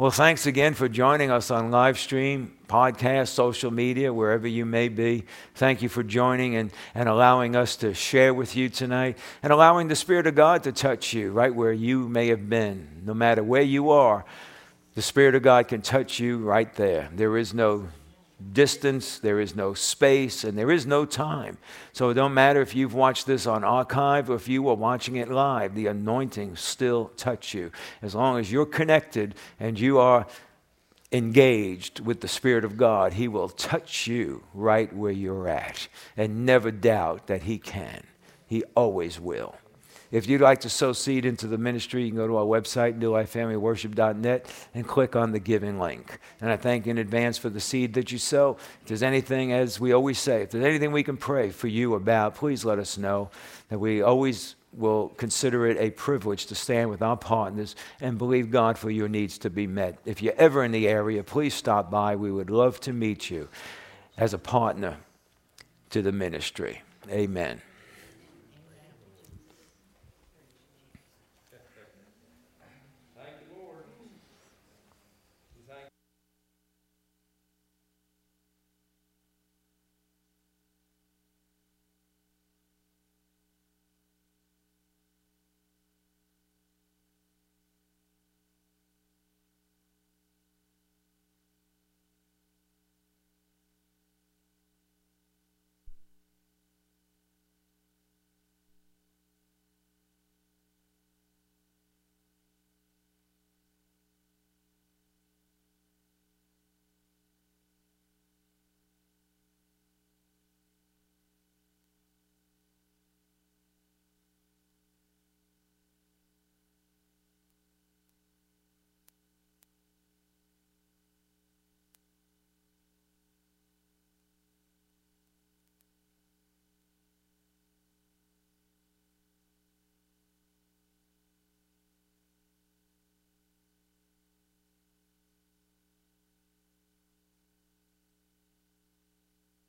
A: Well, thanks again for joining us on live stream, podcast, social media, wherever you may be. Thank you for joining and, and allowing us to share with you tonight and allowing the Spirit of God to touch you right where you may have been. No matter where you are, the Spirit of God can touch you right there. There is no distance, there is no space, and there is no time. So it don't matter if you've watched this on archive or if you were watching it live, the anointing still touch you. As long as you're connected and you are engaged with the Spirit of God, He will touch you right where you're at. And never doubt that He can. He always will. If you'd like to sow seed into the ministry, you can go to our website, newlifefamilyworship.net, and click on the giving link. And I thank you in advance for the seed that you sow. If there's anything, as we always say, if there's anything we can pray for you about, please let us know. That we always will consider it a privilege to stand with our partners and believe God for your needs to be met. If you're ever in the area, please stop by. We would love to meet you as a partner to the ministry. Amen.